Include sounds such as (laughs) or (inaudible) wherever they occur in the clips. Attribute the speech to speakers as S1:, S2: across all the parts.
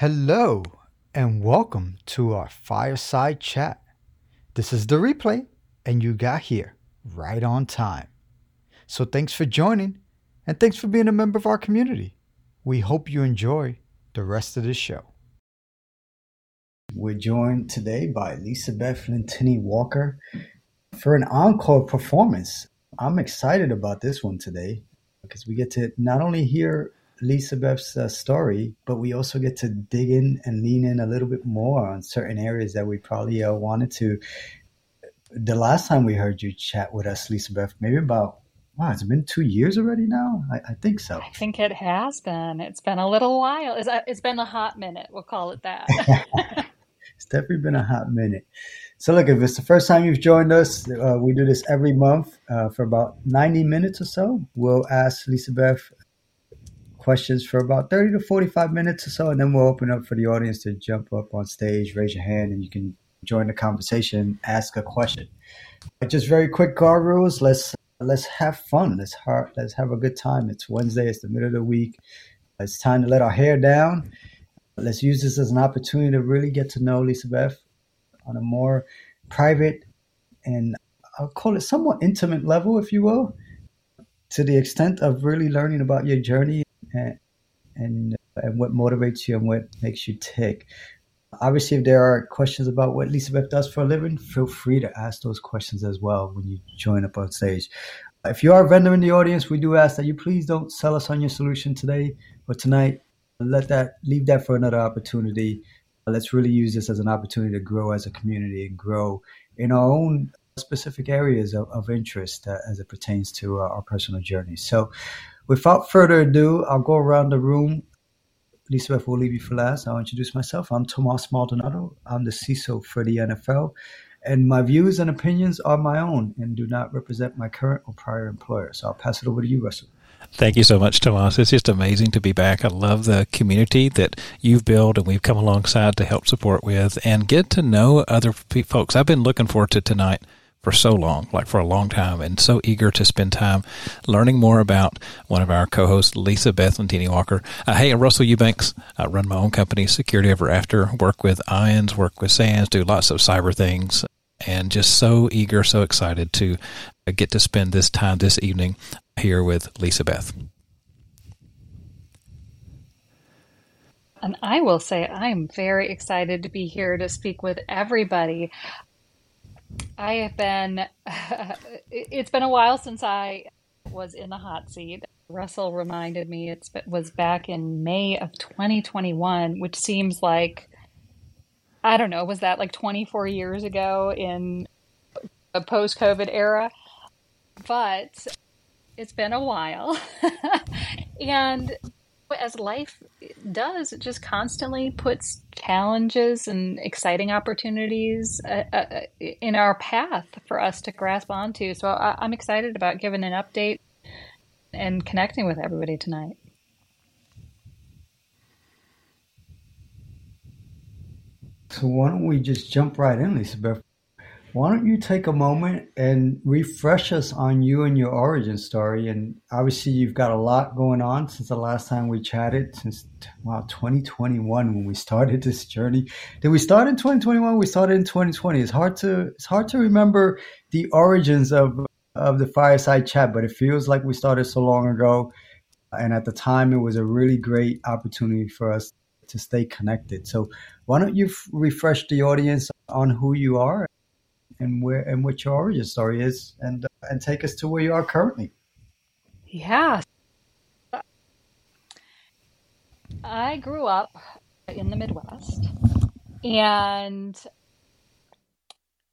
S1: Hello, and welcome to our fireside chat. This is the replay, and you got here right on time. So thanks for joining, and thanks for being a member of our community. We hope you enjoy the rest of the show. We're joined today by Lisa Beth Lentini Walker for an encore performance. I'm excited about this one today because we get to not only hear Lisa Beth's uh, story, but we also get to dig in and lean in a little bit more on certain areas that we probably uh, wanted to. The last time we heard you chat with us, Lisa Beth, maybe about wow, it's been two years already now. I, I think so.
S2: I think it has been. It's been a little while. It's, uh, it's been a hot minute. We'll call it that. (laughs)
S1: it's definitely been a hot minute. So, look, if it's the first time you've joined us, uh, we do this every month uh, for about 90 minutes or so. We'll ask Lisa Beth questions for about 30 to 45 minutes or so, and then we'll open up for the audience to jump up on stage, raise your hand, and you can join the conversation, ask a question. But just very quick guard rules. Let's let's have fun. Let's let's have a good time. It's Wednesday. It's the middle of the week. It's time to let our hair down. Let's use this as an opportunity to really get to know Lisa Beth on a more private and I'll call it somewhat intimate level, if you will, to the extent of really learning about your journey and and, and what motivates you and what makes you tick. Obviously, if there are questions about what Lisa Beth does for a living, feel free to ask those questions as well when you join up on stage. If you are a vendor in the audience, we do ask that you please don't sell us on your solution today or tonight. Let that leave that for another opportunity. Let's really use this as an opportunity to grow as a community and grow in our own specific areas of, of interest uh, as it pertains to uh, our personal journey. So, Without further ado, I'll go around the room. Lisa will leave you for last. I'll introduce myself. I'm Tomas Maldonado. I'm the CISO for the NFL, and my views and opinions are my own and do not represent my current or prior employer. So I'll pass it over to you, Russell.
S3: Thank you so much, Tomas. It's just amazing to be back. I love the community that you've built and we've come alongside to help support with and get to know other folks. I've been looking forward to tonight for so long, like for a long time, and so eager to spend time learning more about one of our co-hosts, Lisa Beth Lentini Walker. Uh, hey, I'm Russell Eubanks. I run my own company, Security Ever After, work with IANS, work with SANS, do lots of cyber things, and just so eager, so excited to get to spend this time this evening here with Lisa Beth.
S2: And I will say, I'm very excited to be here to speak with everybody. I have been, (laughs) it's been a while since I was in the hot seat. Russell reminded me it was back in May of 2021, which seems like, I don't know, was that like 24 years ago in a post COVID era? But it's been a while. (laughs) and as life does, it just constantly puts challenges and exciting opportunities uh, uh, in our path for us to grasp onto. So I, I'm excited about giving an update and connecting with everybody tonight.
S1: So why don't we just jump right in, Lisa Beth? Why don't you take a moment and refresh us on you and your origin story? And obviously, you've got a lot going on since the last time we chatted, since wow, 2021 when we started this journey. Did we start in 2021? We started in 2020. It's hard to it's hard to remember the origins of of the fireside chat, but it feels like we started so long ago. And at the time, it was a really great opportunity for us to stay connected. So, why don't you f- refresh the audience on who you are and where and what your origin story is, and uh, and take us to where you are currently.
S2: Yeah, I grew up in the Midwest, and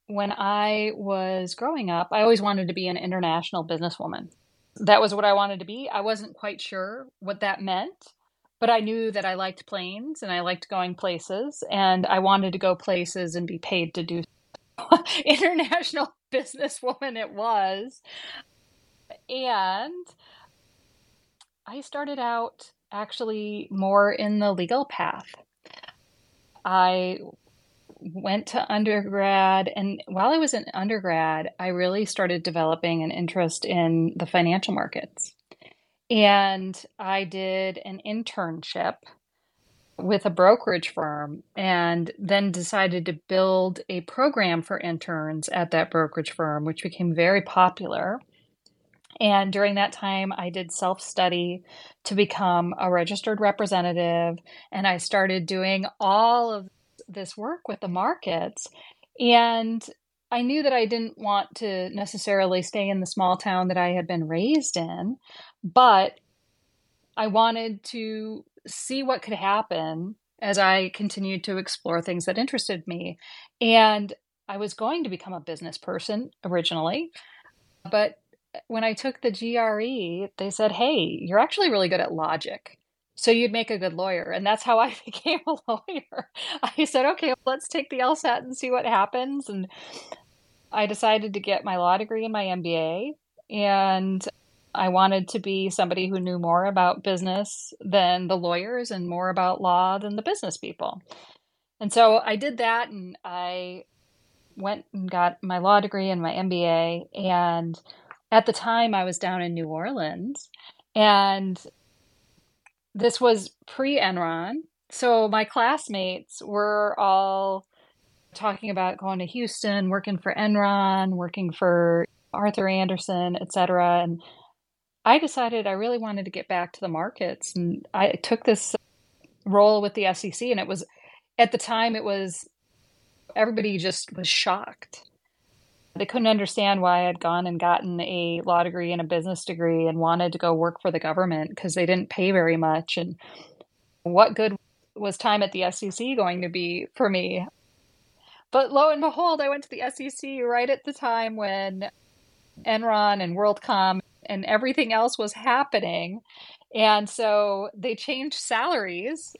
S2: when I was growing up, I always wanted to be an international businesswoman. That was what I wanted to be. I wasn't quite sure what that meant, but I knew that I liked planes and I liked going places, and I wanted to go places and be paid to do (laughs) international (laughs) businesswoman it was. And I started out actually more in the legal path. I went to undergrad, and while I was in undergrad, I really started developing an interest in the financial markets. And I did an internship with a brokerage firm and then decided to build a program for interns at that brokerage firm, which became very popular. And during that time, I did self study to become a registered representative. And I started doing all of this work with the markets. And I knew that I didn't want to necessarily stay in the small town that I had been raised in, but I wanted to see what could happen as I continued to explore things that interested me. And I was going to become a business person originally, but when I took the GRE, they said, "Hey, you're actually really good at logic." So you'd make a good lawyer. And that's how (laughs) I became a lawyer. I said, okay, let's take the LSAT and see what happens. And I decided to get my law degree and my MBA. And I wanted to be somebody who knew more about business than the lawyers and more about law than the business people. And so I did that and I went and got my law degree and my MBA. And at the time, I was down in New Orleans and this was pre Enron. So my classmates were all talking about going to Houston, working for Enron, working for Arthur Andersen, et cetera. And I decided I really wanted to get back to the markets. And I took this role with the SEC. And it was, at the time, it was, everybody just was shocked. They couldn't understand why I had gone and gotten a law degree and a business degree and wanted to go work for the government because they didn't pay very much. And what good was time at the SEC going to be for me? But lo and behold, I went to the SEC right at the time when Enron and WorldCom and everything else was happening. And so they changed salaries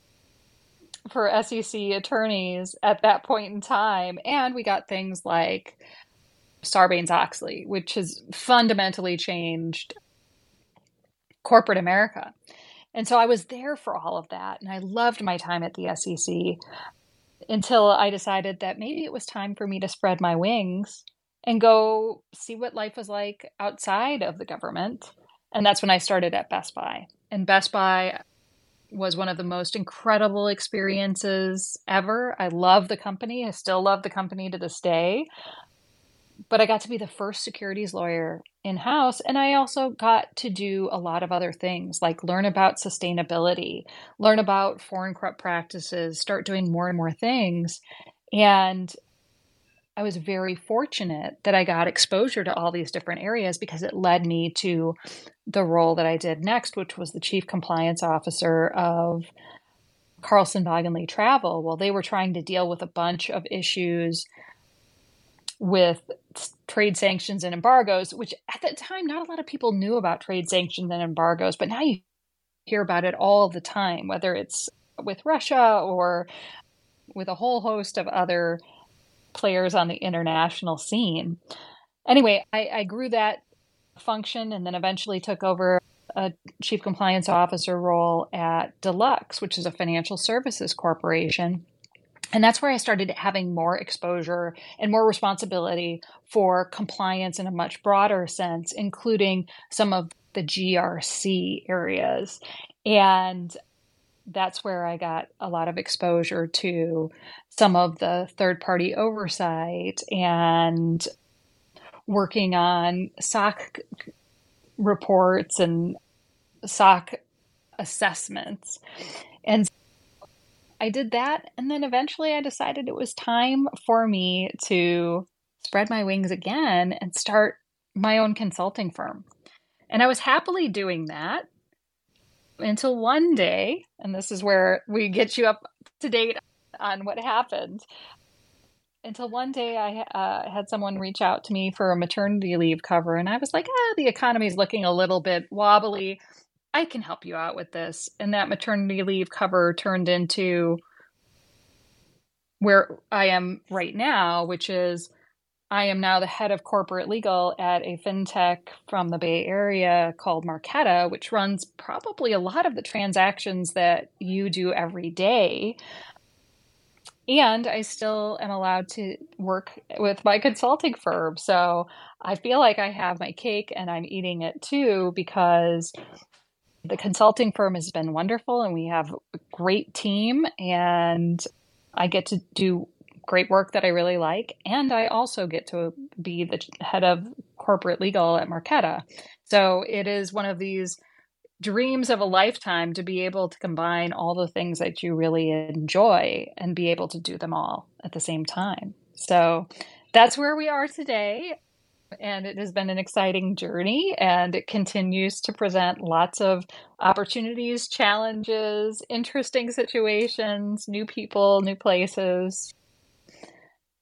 S2: for SEC attorneys at that point in time. And we got things like Sarbanes Oxley, which has fundamentally changed corporate America. And so I was there for all of that. And I loved my time at the SEC until I decided that maybe it was time for me to spread my wings and go see what life was like outside of the government. And that's when I started at Best Buy. And Best Buy was one of the most incredible experiences ever. I love the company. I still love the company to this day. But I got to be the first securities lawyer in house. And I also got to do a lot of other things like learn about sustainability, learn about foreign corrupt practices, start doing more and more things. And I was very fortunate that I got exposure to all these different areas because it led me to the role that I did next, which was the chief compliance officer of Carlson Wagonlit Travel. Well, they were trying to deal with a bunch of issues with trade sanctions and embargoes, which at that time, not a lot of people knew about trade sanctions and embargoes, but now you hear about it all the time, whether it's with Russia or with a whole host of other players on the international scene. Anyway, I, I grew that function and then eventually took over a chief compliance officer role at Deluxe, which is a financial services corporation. And that's where I started having more exposure and more responsibility for compliance in a much broader sense, including some of the GRC areas. And that's where I got a lot of exposure to some of the third party oversight and working on SOC reports and SOC assessments. And I did that. And then eventually I decided it was time for me to spread my wings again and start my own consulting firm. And I was happily doing that until one day, and this is where we get you up to date on what happened. Until one day, I uh, had someone reach out to me for a maternity leave cover, and I was like, ah, the economy's looking a little bit wobbly. I can help you out with this. And that maternity leave cover turned into where I am right now, which is I am now the head of corporate legal at a fintech from the Bay Area called Marqeta, which runs probably a lot of the transactions that you do every day. And I still am allowed to work with my consulting firm. So I feel like I have my cake and I'm eating it too because The consulting firm has been wonderful, and we have a great team, and I get to do great work that I really like. And I also get to be the head of corporate legal at Marqeta. So it is one of these dreams of a lifetime to be able to combine all the things that you really enjoy and be able to do them all at the same time. So that's where we are today. And it has been an exciting journey, and it continues to present lots of opportunities, challenges, interesting situations, new people, new places.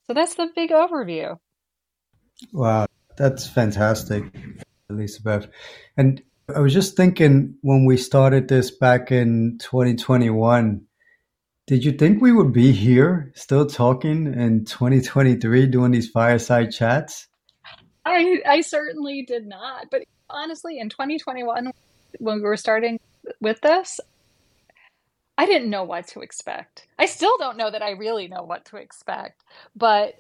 S2: So that's the big overview.
S1: Wow, that's fantastic, Lisa Beth. And I was just thinking when we started this back in 2021, did you think we would be here still talking in 2023 doing these fireside chats?
S2: I, I certainly did not. But honestly, in 2021, when we were starting with this, I didn't know what to expect. I still don't know that I really know what to expect. But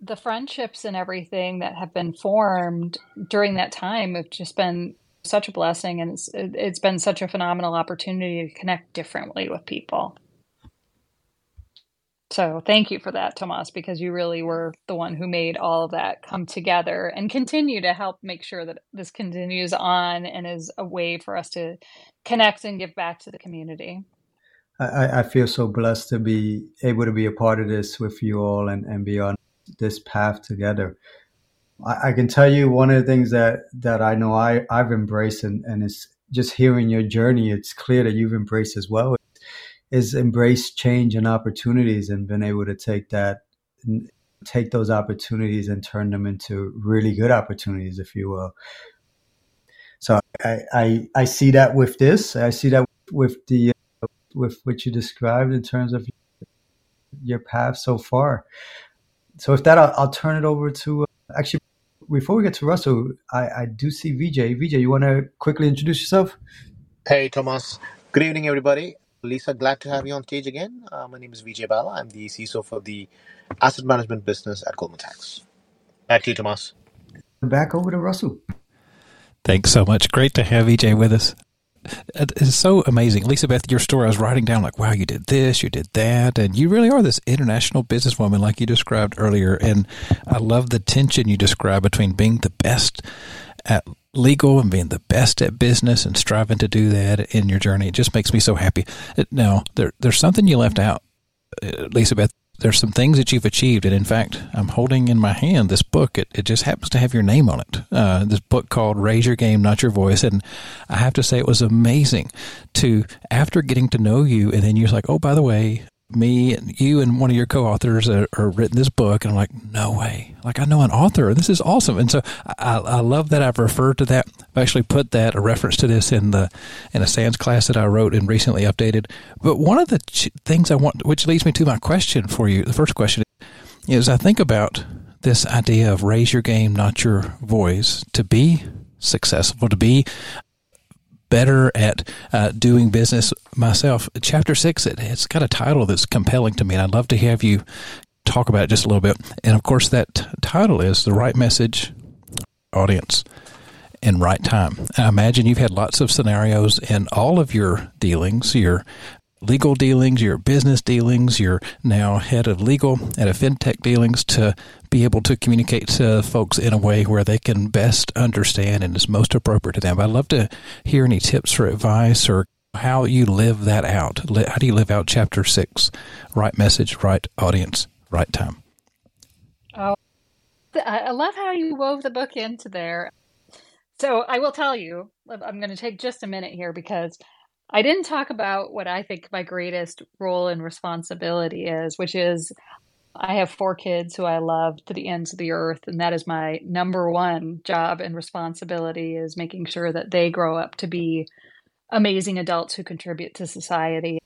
S2: the friendships and everything that have been formed during that time have just been such a blessing and it's it's been such a phenomenal opportunity to connect differently with people so thank you for that tomas because you really were the one who made all of that come together and continue to help make sure that this continues on and is a way for us to connect and give back to the community
S1: I, I feel so blessed to be able to be a part of this with you all and, and be on this path together. I, I, can tell you one of the things that, that I know I, I've embraced and, and it's just hearing your journey, it's clear that you've embraced as well, is embrace change and opportunities and been able to take that take those opportunities and turn them into really good opportunities, if you will. So I, I, I see that with this. I see that with the with what you described in terms of your path so far. So with that, I'll, I'll turn it over to uh, actually before we get to Russell, I, I do see Vijay. Vijay, you want to quickly introduce yourself?
S4: Hey, Tomas Good evening, everybody. Lisa, glad to have you on stage again. Uh, my name is Vijay Bala. I'm the CISO for the asset management business at Goldman Sachs. Back to you, Tomas.
S1: Back over to Russell.
S3: Thanks so much. Great to have Vijay with us. It's so amazing. Lisa Beth, your story, I was writing down like, wow, you did this, you did that. And you really are this international businesswoman like you described earlier. And I love the tension you describe between being the best at legal and being the best at business and striving to do that in your journey. It just makes me so happy. Now, there, there's something you left out, uh, Lisa Beth, there's some things that you've achieved. And in fact, I'm holding in my hand this book. It, it just happens to have your name on it. Uh, this book called Raise Your Game, Not Your Voice. And I have to say, it was amazing to, after getting to know you, and then you're like, oh, by the way, me and you and one of your co-authors are, are, written this book and i'm like no way. Like i know an author. This is awesome. And so I, I love that i've referred to that. I've actually put that a reference to this in the in a SANS class that i wrote and recently updated. But one of the ch- things i want which leads me to my question for you the first question is i think about this idea of raise your game not your voice to be successful to be better at uh, doing business myself. Chapter six, it, it's got a title that's compelling to me, and I'd love to have you talk about it just a little bit. And of course, that t- title is The Right Message, Audience, and Right Time. I imagine you've had lots of scenarios in all of your dealings, your legal dealings, your business dealings. You're now head of legal at a fintech dealings to be able to communicate to folks in a way where they can best understand and is most appropriate to them. I'd love to hear any tips or advice or how you live that out. How do you live out chapter six? Right message, right audience, right time.
S2: Oh, I love how you wove the book into there. So I will tell you, I'm going to take just a minute here because I didn't talk about what I think my greatest role and responsibility is, which is I have four kids who I love to the ends of the earth, and that is my number one job and responsibility is making sure that they grow up to be amazing adults who contribute to society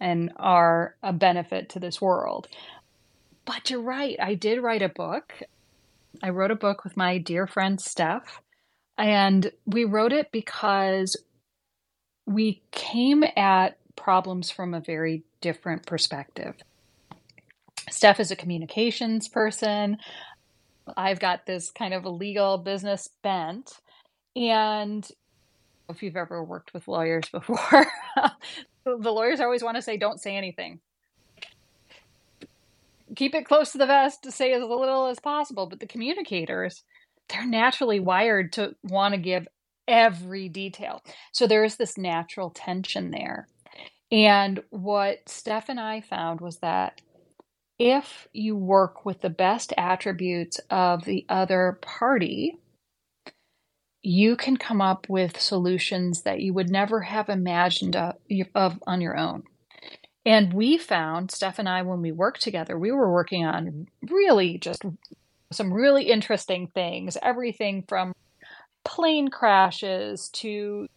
S2: and are a benefit to this world. But you're right, I did write a book. I wrote a book with my dear friend Steph, and we wrote it because we came at problems from a very different perspective. Steph is a communications person. I've got this kind of a legal business bent. And if you've ever worked with lawyers (laughs) before, the lawyers always want to say, don't say anything. Keep it close to the vest to say as little as possible. But the communicators, they're naturally wired to want to give every detail. So there is this natural tension there. And what Steph and I found was that if you work with the best attributes of the other party, you can come up with solutions that you would never have imagined uh, of, of, on your own. And we found, Steph and I, when we worked together, we were working on really just some really interesting things everything from plane crashes to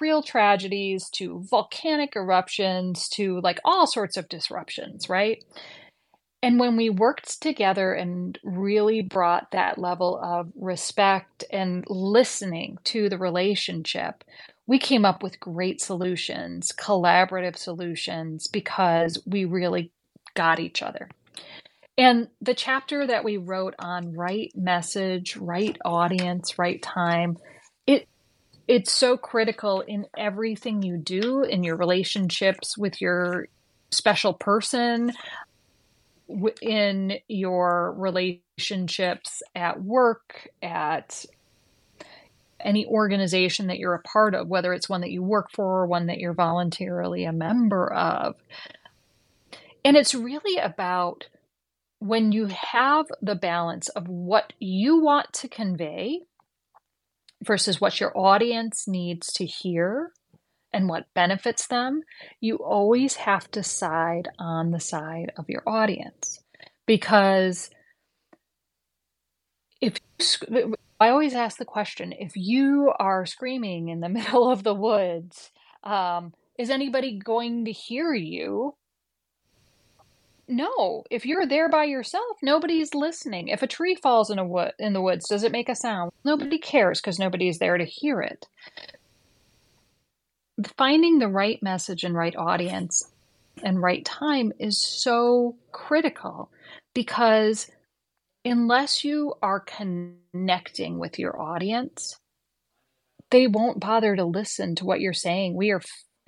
S2: real tragedies to volcanic eruptions to like all sorts of disruptions, right? And when we worked together and really brought that level of respect and listening to the relationship, we came up with great solutions, collaborative solutions, because we really got each other. And the chapter that we wrote on right message, right audience, right time, it it's so critical in everything you do in your relationships with your special person, in your relationships at work, at any organization that you're a part of, whether it's one that you work for or one that you're voluntarily a member of. And it's really about when you have the balance of what you want to convey versus what your audience needs to hear and what benefits them, you always have to side on the side of your audience. Because if I always ask the question if you are screaming in the (laughs) middle of the woods, um, is anybody going to hear you? No, if you're there by yourself, nobody's listening. If a tree falls in a wood in the woods, does it make a sound? Nobody cares because nobody's there to hear it finding the right message and right audience and right time is so critical because unless you are connecting with your audience, they won't bother to listen to what you're saying. We are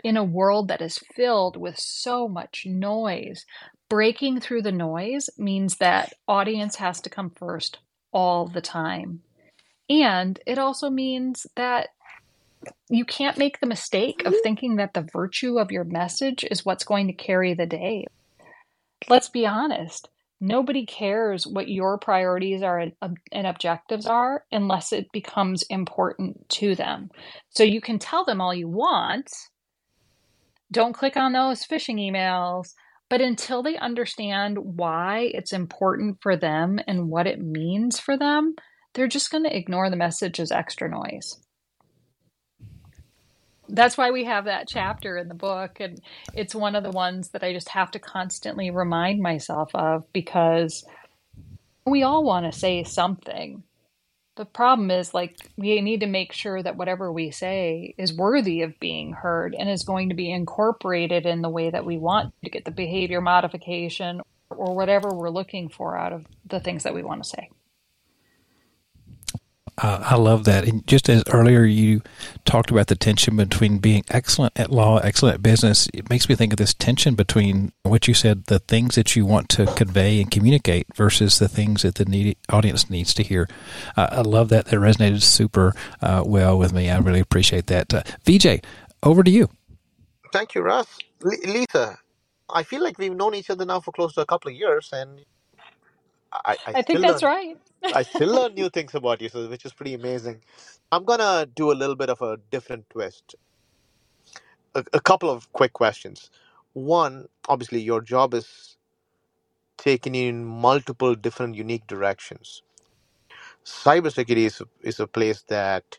S2: in a world that is filled with so much noise. Breaking through the noise means that audience has to come first all the time. And it also means that you can't make the mistake of mm-hmm. thinking that the virtue of your message is what's going to carry the day. Let's be honest. Nobody cares what your priorities are um, and objectives are unless it becomes important to them. So you can tell them all you want. Don't click on those phishing emails. But until they understand why it's important for them and what it means for them, they're just going to ignore the message as extra noise that's why we have that chapter in the book and it's one of the ones that i just have to constantly remind myself of because we all want to say something. The problem is like we need to make sure that whatever we say is worthy of being heard and is going to be incorporated in the way that we want to get the behavior modification or whatever we're looking for out of the things that we want to say
S3: uh, I love that. And just as earlier you talked about the tension between being excellent at law, excellent at business, it makes me think of this tension between what you said, the things that you want to convey and communicate versus the things that the need, audience needs to hear. Uh, I love that. That resonated super uh, well with me. I really appreciate that. Uh, Vijay, over to you.
S4: Thank you, Russ. L- Lisa, I feel like we've known each other now for close to a couple of years, and I, I,
S2: I think that's right.
S4: I still learn new things about you, so which is pretty amazing. I'm gonna do a little bit of a different twist. A, a couple of quick questions. One, obviously, your job is taking you in multiple different unique directions. Cybersecurity is, is a place that,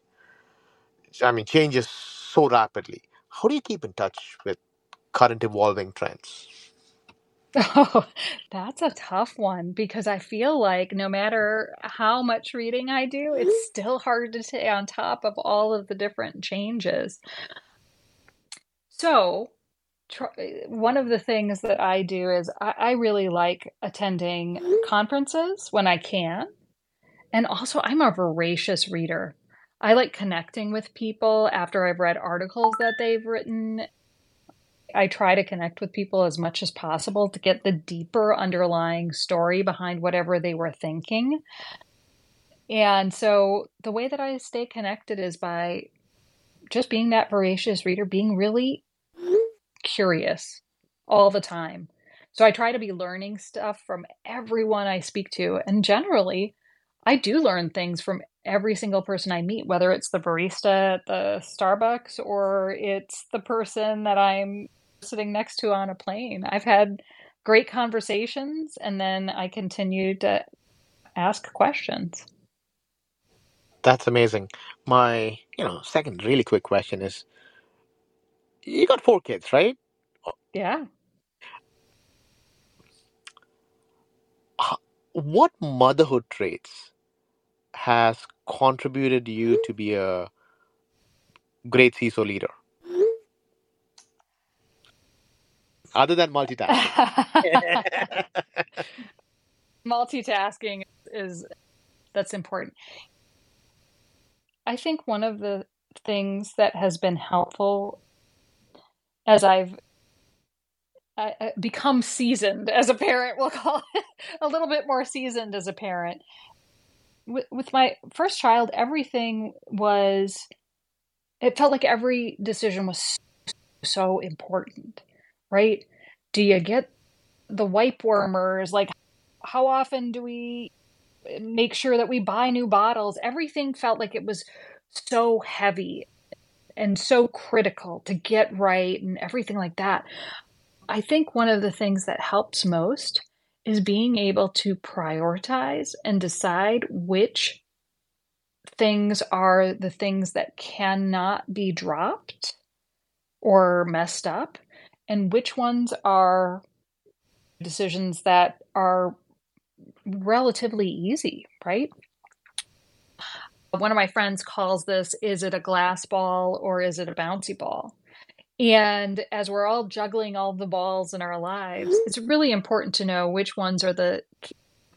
S4: I mean, changes so rapidly. How do you keep in touch with current evolving trends?
S2: Oh, (laughs) that's a tough one because I feel like no matter how much reading I do, it's mm-hmm. still hard to stay on top of all of the different changes. So, eh, one of the things that I do is I, I really like attending mm-hmm. conferences when I can. And also, I'm a voracious reader. I like connecting with people after I've read articles that they've written. I try to connect with people as much as possible to get the deeper underlying story behind whatever they were thinking. And so the way that I stay connected is by just being that voracious reader, being really curious all the time. So I try to be learning stuff from everyone I speak to. And generally, I do learn things from every single person I meet, whether it's the barista at the Starbucks or it's the person that I'm sitting next to on a plane. I've had great conversations and then I continue to ask questions.
S4: That's amazing. My, you know, second really quick question is you got four kids, right?
S2: Yeah.
S4: What motherhood traits has contributed you to be a great CISO leader? Other than multitasking. (laughs)
S2: Multitasking is that's important. I think one of the things that has been helpful as I've I, become seasoned as a parent, we'll call it a little bit more seasoned as a parent. With, with my first child, everything was, it felt like every decision was so important, right? Do you get the wipe warmers? Like, how often do we make sure that we buy new bottles? Everything felt like it was so heavy and so critical to get right and everything like that. I think one of the things that helps most is being able to prioritize and decide which things are the things that cannot be dropped or messed up, and which ones are decisions that are relatively easy, right? One of my friends calls this is it a glass ball or is it a bouncy ball? And as we're all juggling all the balls in our lives, it's really important to know which ones are the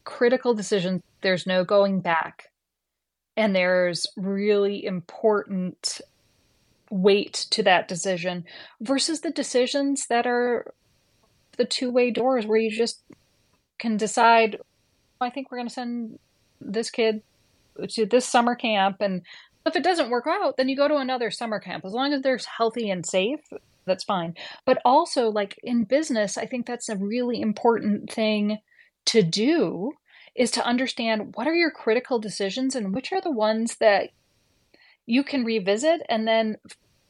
S2: critical decisions. There's no going back. And there's really important weight to that decision versus the decisions that are the two way doors where you just can decide, I think we're going to send this kid to this summer camp and if it doesn't work out, then you go to another summer camp. As long as they're healthy and safe, that's fine. But also, like in business, I think that's a really important thing to do is to understand what are your critical decisions and which are the ones that you can revisit and then,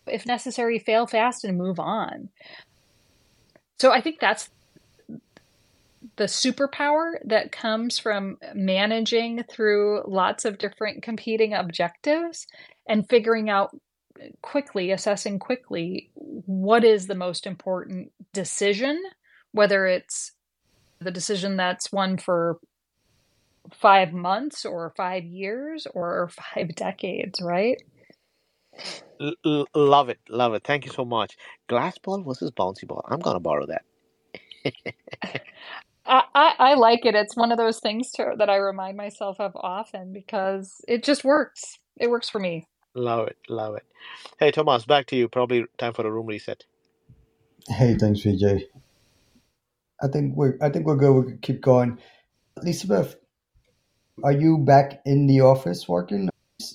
S2: if necessary, fail fast and move on. So I think that's the superpower that comes from managing through lots of different competing objectives and figuring out quickly, assessing quickly what is the most important decision, whether it's the decision that's one for five months or five years or five decades, right?
S4: L- love it, love it. Thank you so much. Glass ball versus bouncy ball. I'm gonna borrow that. (laughs)
S2: I, I, I like it. It's one of those things to, that I remind myself of often because it just works. It works for me.
S4: Love it, love it. Hey, Tomas, back to you. Probably time for a room reset.
S1: Hey, thanks, Vijay. I think we're I think we're good. We can keep going. Lisa Beth, are you back in the office working,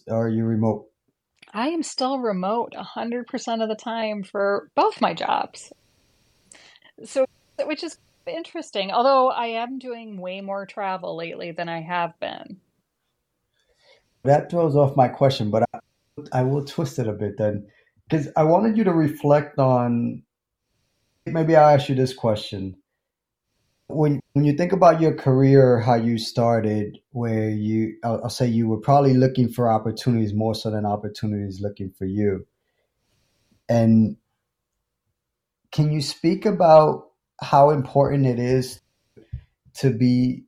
S1: or are you remote?
S2: I am still remote 100% of the time for both my jobs. So, which is interesting. Although I am doing way more travel lately than I have been.
S1: That throws off my question, but I, I will twist it a bit then, because I wanted you to reflect on. Maybe I'll ask you this question: when when you think about your career, how you started, where you, I'll, I'll say you were probably looking for opportunities more so than opportunities looking for you, and can you speak about how important it is to be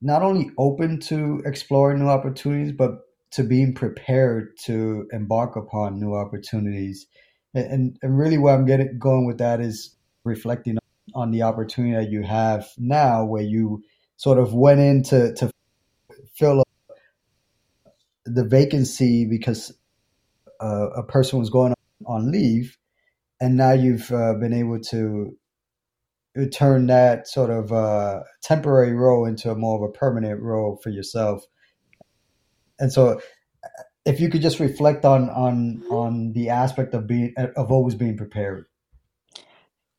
S1: not only open to exploring new opportunities, but to being prepared to embark upon new opportunities. And, and really, where I'm getting going with that is reflecting on the opportunity that you have now, where you sort of went in to, to fill the vacancy because uh, a person was going on leave, and now you've uh, been able to turn that sort of uh, temporary role into a more of a permanent role for yourself. And so, if you could just reflect on on on the aspect of being of always being prepared.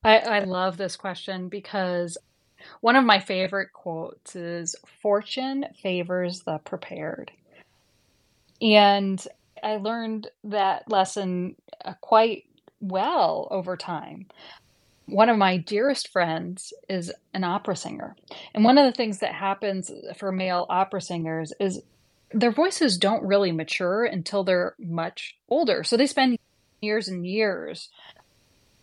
S2: I, I love this question because one of my favorite quotes is "Fortune favors the prepared," and I learned that lesson uh, quite well over time one of my dearest friends is an opera singer. And one of the things that happens for male opera singers is their voices don't really mature until they're much older. So they spend years and years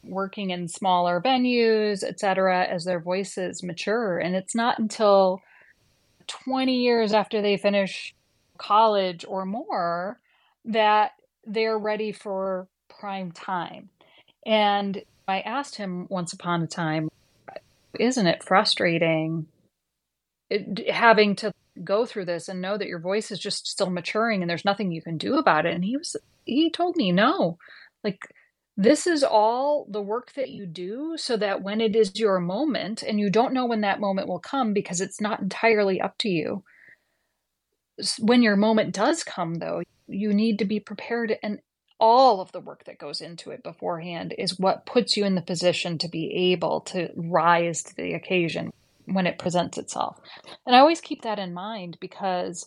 S2: working in smaller venues, etc., as their voices mature. And it's not until 20 years after they finish college or more that they're ready for prime time. And I asked him once upon a time, isn't it frustrating having to go through this and know that your voice is just still maturing and there's nothing you can do about it? And he was, he told me, no, like this is all the work that you do so that when it is your moment and you don't know when that moment will come because it's not entirely up to you. When your moment does come, though, you need to be prepared and all of the work that goes into it beforehand is what puts you in the position to be able to rise to the occasion when it presents itself. And I always keep that in mind because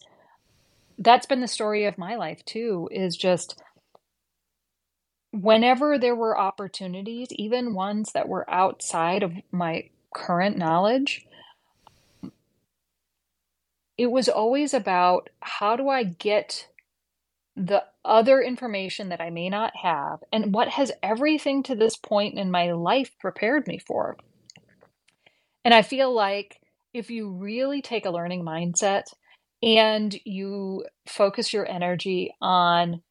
S2: that's been the story of my life too is just whenever there were opportunities, even ones that were outside of my current knowledge, it was always about how do I get the other information that I may not have, and what has everything to this point in my life prepared me for. And I feel like if you really take a learning mindset and you focus your energy on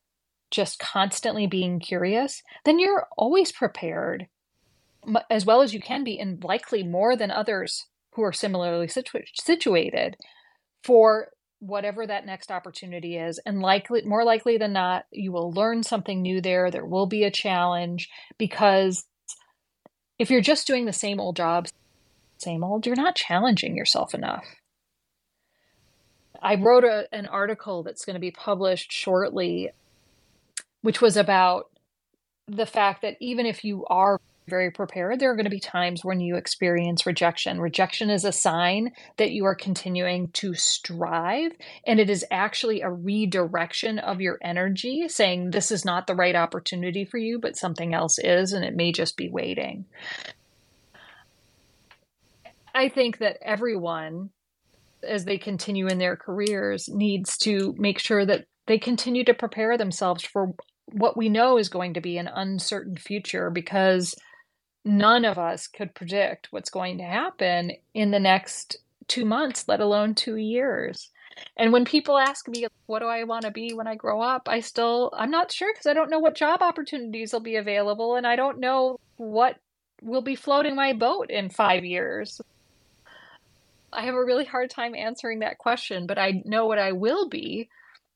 S2: just constantly being curious, then you're always prepared as well as you can be, and likely more than others who are similarly situ- situated for whatever that next opportunity is. And likely more likely than not you will learn something new there. There will be a challenge because if you're just doing the same old jobs same old you're not challenging yourself enough. I wrote a, an article that's going to be published shortly which was about the fact that even if you are very prepared, there are going to be times when you experience rejection. Rejection is a sign that you are continuing to strive, and it is actually a redirection of your energy, saying this is not the right opportunity for you, but something else is, and it may just be waiting. I think that everyone, as they continue in their careers, needs to make sure that they continue to prepare themselves for what we know is going to be an uncertain future because none of us could predict what's going to happen in the next two months, let alone two years. And when people ask me, what do I want to be when I grow up? I still, I'm not sure because I don't know what job opportunities will be available and I don't know what will be floating my boat in five years. I have a really hard time answering that question, but I know what I will be.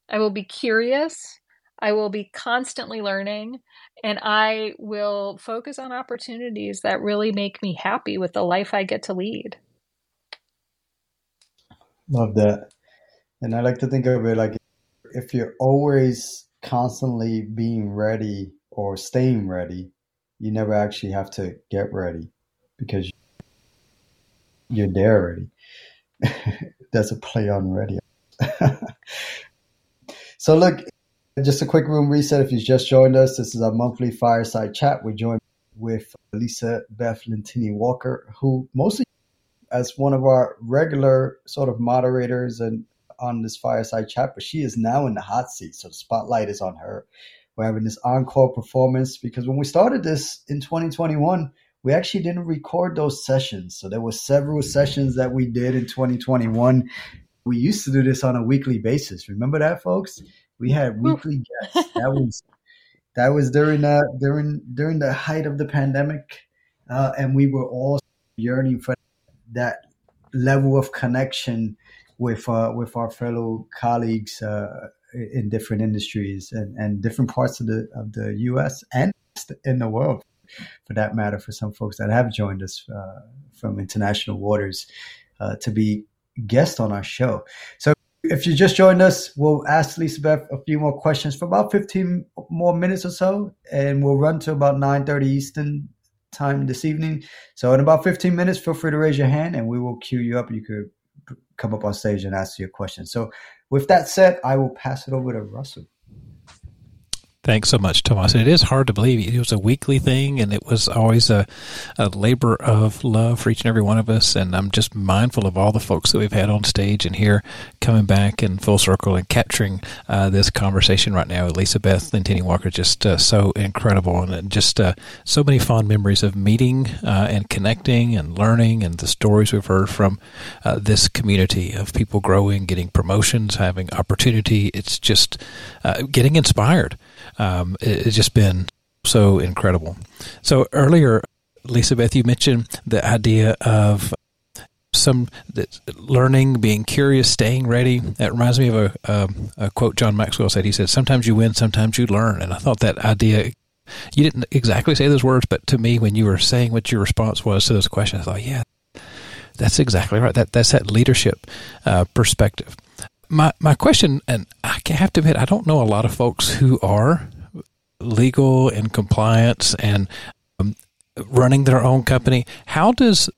S2: I will be curious. I will be constantly learning and I will focus on opportunities that really make me happy with the life I get to lead.
S1: Love that. And I like to think of it like if you're always constantly being ready or staying ready, you never actually have to get ready because you're there already. (laughs) That's a play on ready. (laughs) so look, just a quick room reset if you've just joined us. This is our monthly fireside chat. We're joined with Lisa Beth Lentini Walker, who mostly as one of our regular sort of moderators and on this fireside chat, but she is now in the hot seat. So the spotlight is on her. We're having this encore performance because when we started this in 2021, we actually didn't record those sessions. So there were several sessions that we did in 2021. We used to do this on a weekly basis. Remember that, folks? We had weekly guests. (laughs) That was that was during uh, during during the height of the pandemic, uh, and we were all yearning for that level of connection with uh, with our fellow colleagues uh, in different industries and, and different parts of the of the U.S. and in the world, for that matter. For some folks that have joined us uh, from international waters uh, to be guests on our show. So if you just joined us, we'll ask Lisa Beth a few more questions for about 15 more minutes or so, and we'll run to about 9.30 Eastern time this evening. So in about 15 minutes, feel free to raise your hand and we will queue you up. You could come up on stage and ask your question. So with that said, I will pass it over to Russell.
S3: Thanks so much, Tomas. It is hard to believe it was a weekly thing, and it was always a, a, labor of love for each and every one of us. And I'm just mindful of all the folks that we've had on stage and here coming back in full circle and capturing uh, this conversation right now Lisa Beth Lentini Walker. Just uh, so incredible, and just uh, so many fond memories of meeting uh, and connecting and learning, and the stories we've heard from uh, this community of people growing, getting promotions, having opportunity. It's just uh, getting inspired um, it, it's just been so incredible. So earlier, Lisa Beth, you mentioned the idea of some learning, being curious, staying ready. That reminds me of a, a, a, quote John Maxwell said. He said, "Sometimes you win, sometimes you learn." And I thought that idea. You didn't exactly say those words, but to me, when you were saying what your response was to those questions, I thought, "Yeah, that's exactly right. That that's that leadership uh, perspective." my my question, and I have to admit, I don't know a lot of folks who are legal and compliance and um, running their own company. How does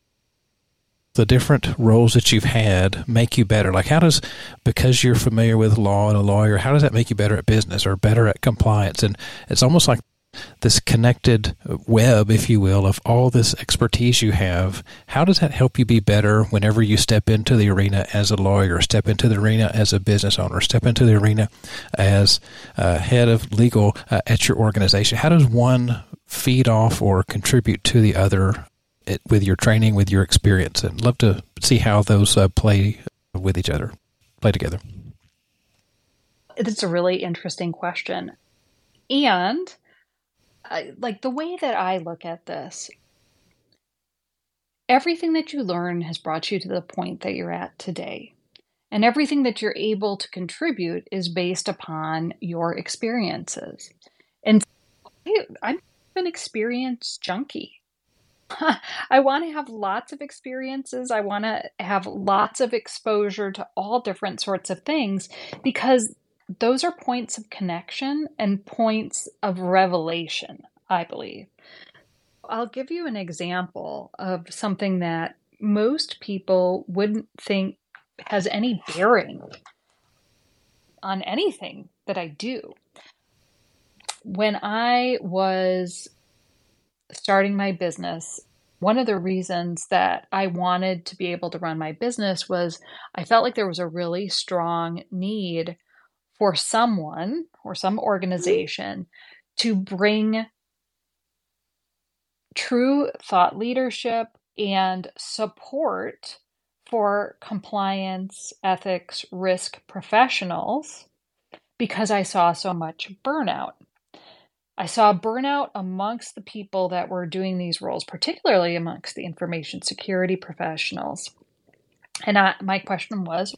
S3: the different roles that you've had make you better? Like, how does because you're familiar with law and a lawyer, how does that make you better at business or better at compliance? And it's almost like this connected web, if you will, of all this expertise you have, how does that help you be better whenever you step into the arena as a lawyer, step into the arena as a business owner, step into the arena as uh, head of legal uh, at your organization? How does one feed off or contribute to the other it, with your training, with your experience? And love to see how those uh, play with each other, play together.
S2: It's a really interesting question. And like the way that I look at this, everything that you learn has brought you to the point that you're at today. And everything that you're able to contribute is based upon your experiences. And I'm an experience junkie. (laughs) I want to have lots of experiences. I want to have lots of exposure to all different sorts of things because those are points of connection and points of revelation, I believe. I'll give you an example of something that most people wouldn't think has any bearing on anything that I do. When I was starting my business, one of the reasons that I wanted to be able to run my business was I felt like there was a really strong need for someone or some mm-hmm. organization to bring true thought leadership and support for compliance, ethics, risk professionals because I saw so much burnout. I saw burnout amongst the people that were doing these roles, particularly amongst the information security professionals. And I, my question was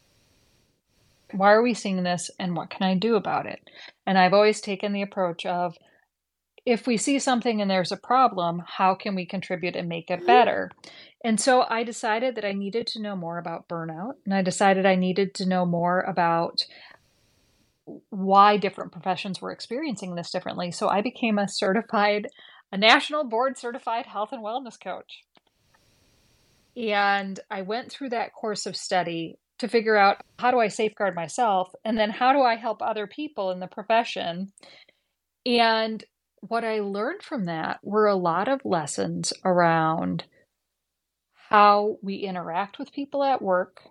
S2: why are we seeing this and what can I do about it? And I've always taken the approach of if we see something and there's a problem, how can we contribute and make it better? And so I decided that I needed to know more about burnout, and I decided I needed to know more about why different professions were experiencing this differently. So I became a certified, a national board certified health and wellness coach. And I went through that course of study to figure out how do I safeguard myself and then how do I help other people in the profession. And what I learned from that were a lot of lessons around how we interact with people at work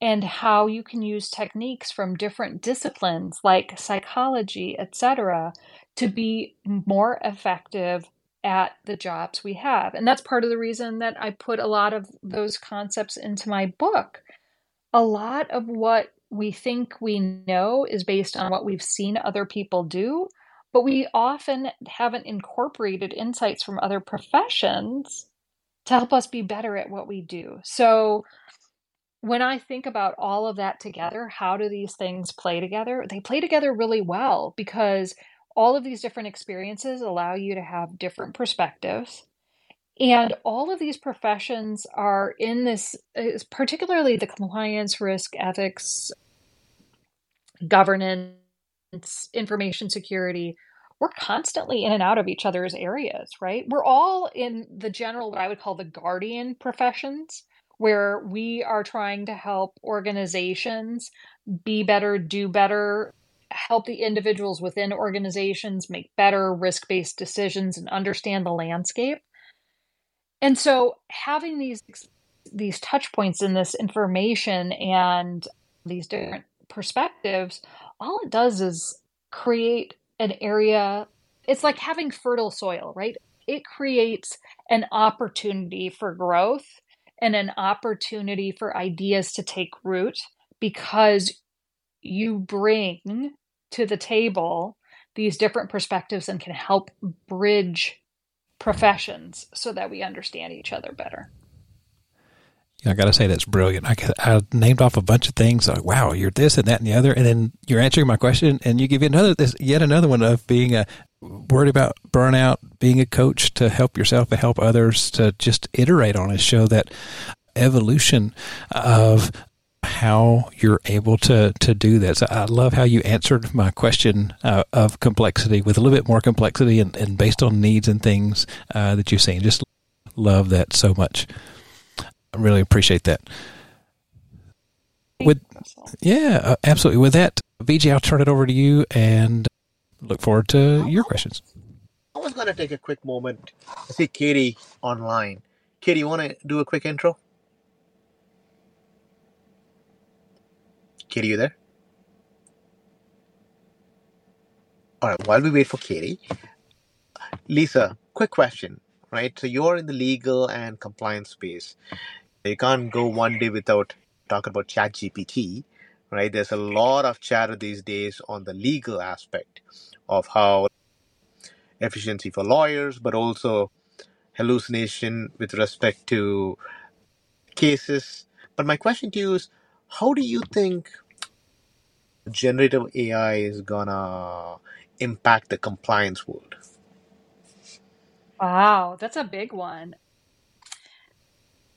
S2: and how you can use techniques from different disciplines like psychology, etc., to be more effective at the jobs we have. And that's part of the reason that I put a lot of those concepts into my book a lot of what we think we know is based on what we've seen other people do, but we often haven't incorporated insights from other professions to help us be better at what we do. So, when I think about all of that together, how do these things play together? They play together really well because all of these different experiences allow you to have different perspectives. And all of these professions are in this, particularly the compliance, risk, ethics, governance, information security. We're constantly in and out of each other's areas, right? We're all in the general, what I would call the guardian professions where we are trying to help organizations be better, do better, help the individuals within organizations make better risk based decisions and understand the landscape. And so having these these touch points in this information and these different perspectives, all it does is create an area. It's like having fertile soil, right? It creates an opportunity for growth and an opportunity for ideas to take root because you bring to the table these different perspectives and can help bridge professions so that we understand each other better.
S3: I got to say that's brilliant. I, I named off a bunch of things. Like, wow, you're this and that and the other, and then you're answering my question, and you give another this yet another one of being a worried about burnout, being a coach to help yourself and help others to just iterate on it, show that evolution of how you're able to to do that. So I love how you answered my question uh, of complexity with a little bit more complexity and, and based on needs and things uh, that you've seen. Just love that so much. I really appreciate that. With yeah, uh, absolutely. With that, Vijay, I'll turn it over to you and look forward to your questions.
S4: I was going to take a quick moment. I see Katie online. Katie, you want to do a quick intro? Katie, you there? All right, while we wait for Katie, Lisa, quick question, right? So you're in the legal and compliance space. You can't go one day without talking about ChatGPT, right? There's a lot of chatter these days on the legal aspect of how efficiency for lawyers, but also hallucination with respect to cases. But my question to you is how do you think generative AI is gonna impact the compliance world?
S2: Wow, that's a big one.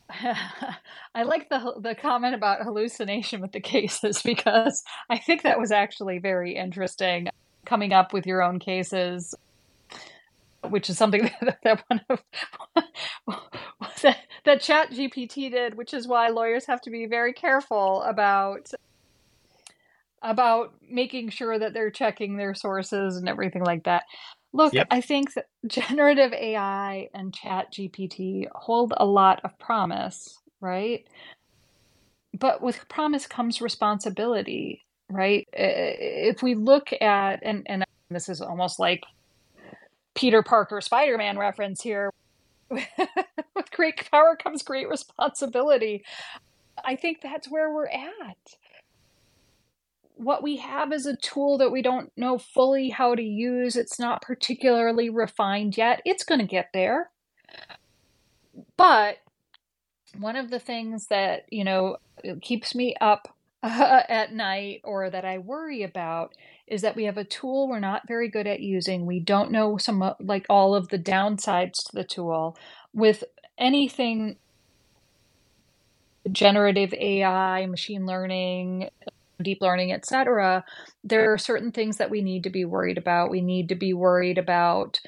S2: (laughs) I like the the comment about hallucination with the cases because I think that was actually very interesting coming up with your own cases which is something (laughs) that, that one of (laughs) that, that chat gpt did which is why lawyers have to be very careful about about making sure that they're checking their sources and everything like that. Look yep. i think that generative ai and chat gpt hold a lot of promise right? But with promise comes responsibility right? If we look at and and this is almost like Peter Parker Spider Man reference here. With (laughs) great power comes great responsibility. I think that's where we're at. What we have is a tool that we don't know fully how to use. It's not particularly refined yet. It's going to get there. But one of the things that, you know, keeps me up uh, (laughs) at night or that I worry about is that we have a tool we're not very good at using. We don't know some uh, like all of the downsides to the tool. With anything generative AI, machine learning, deep learning, etc., there are certain things that we need to be worried about. We need to be worried about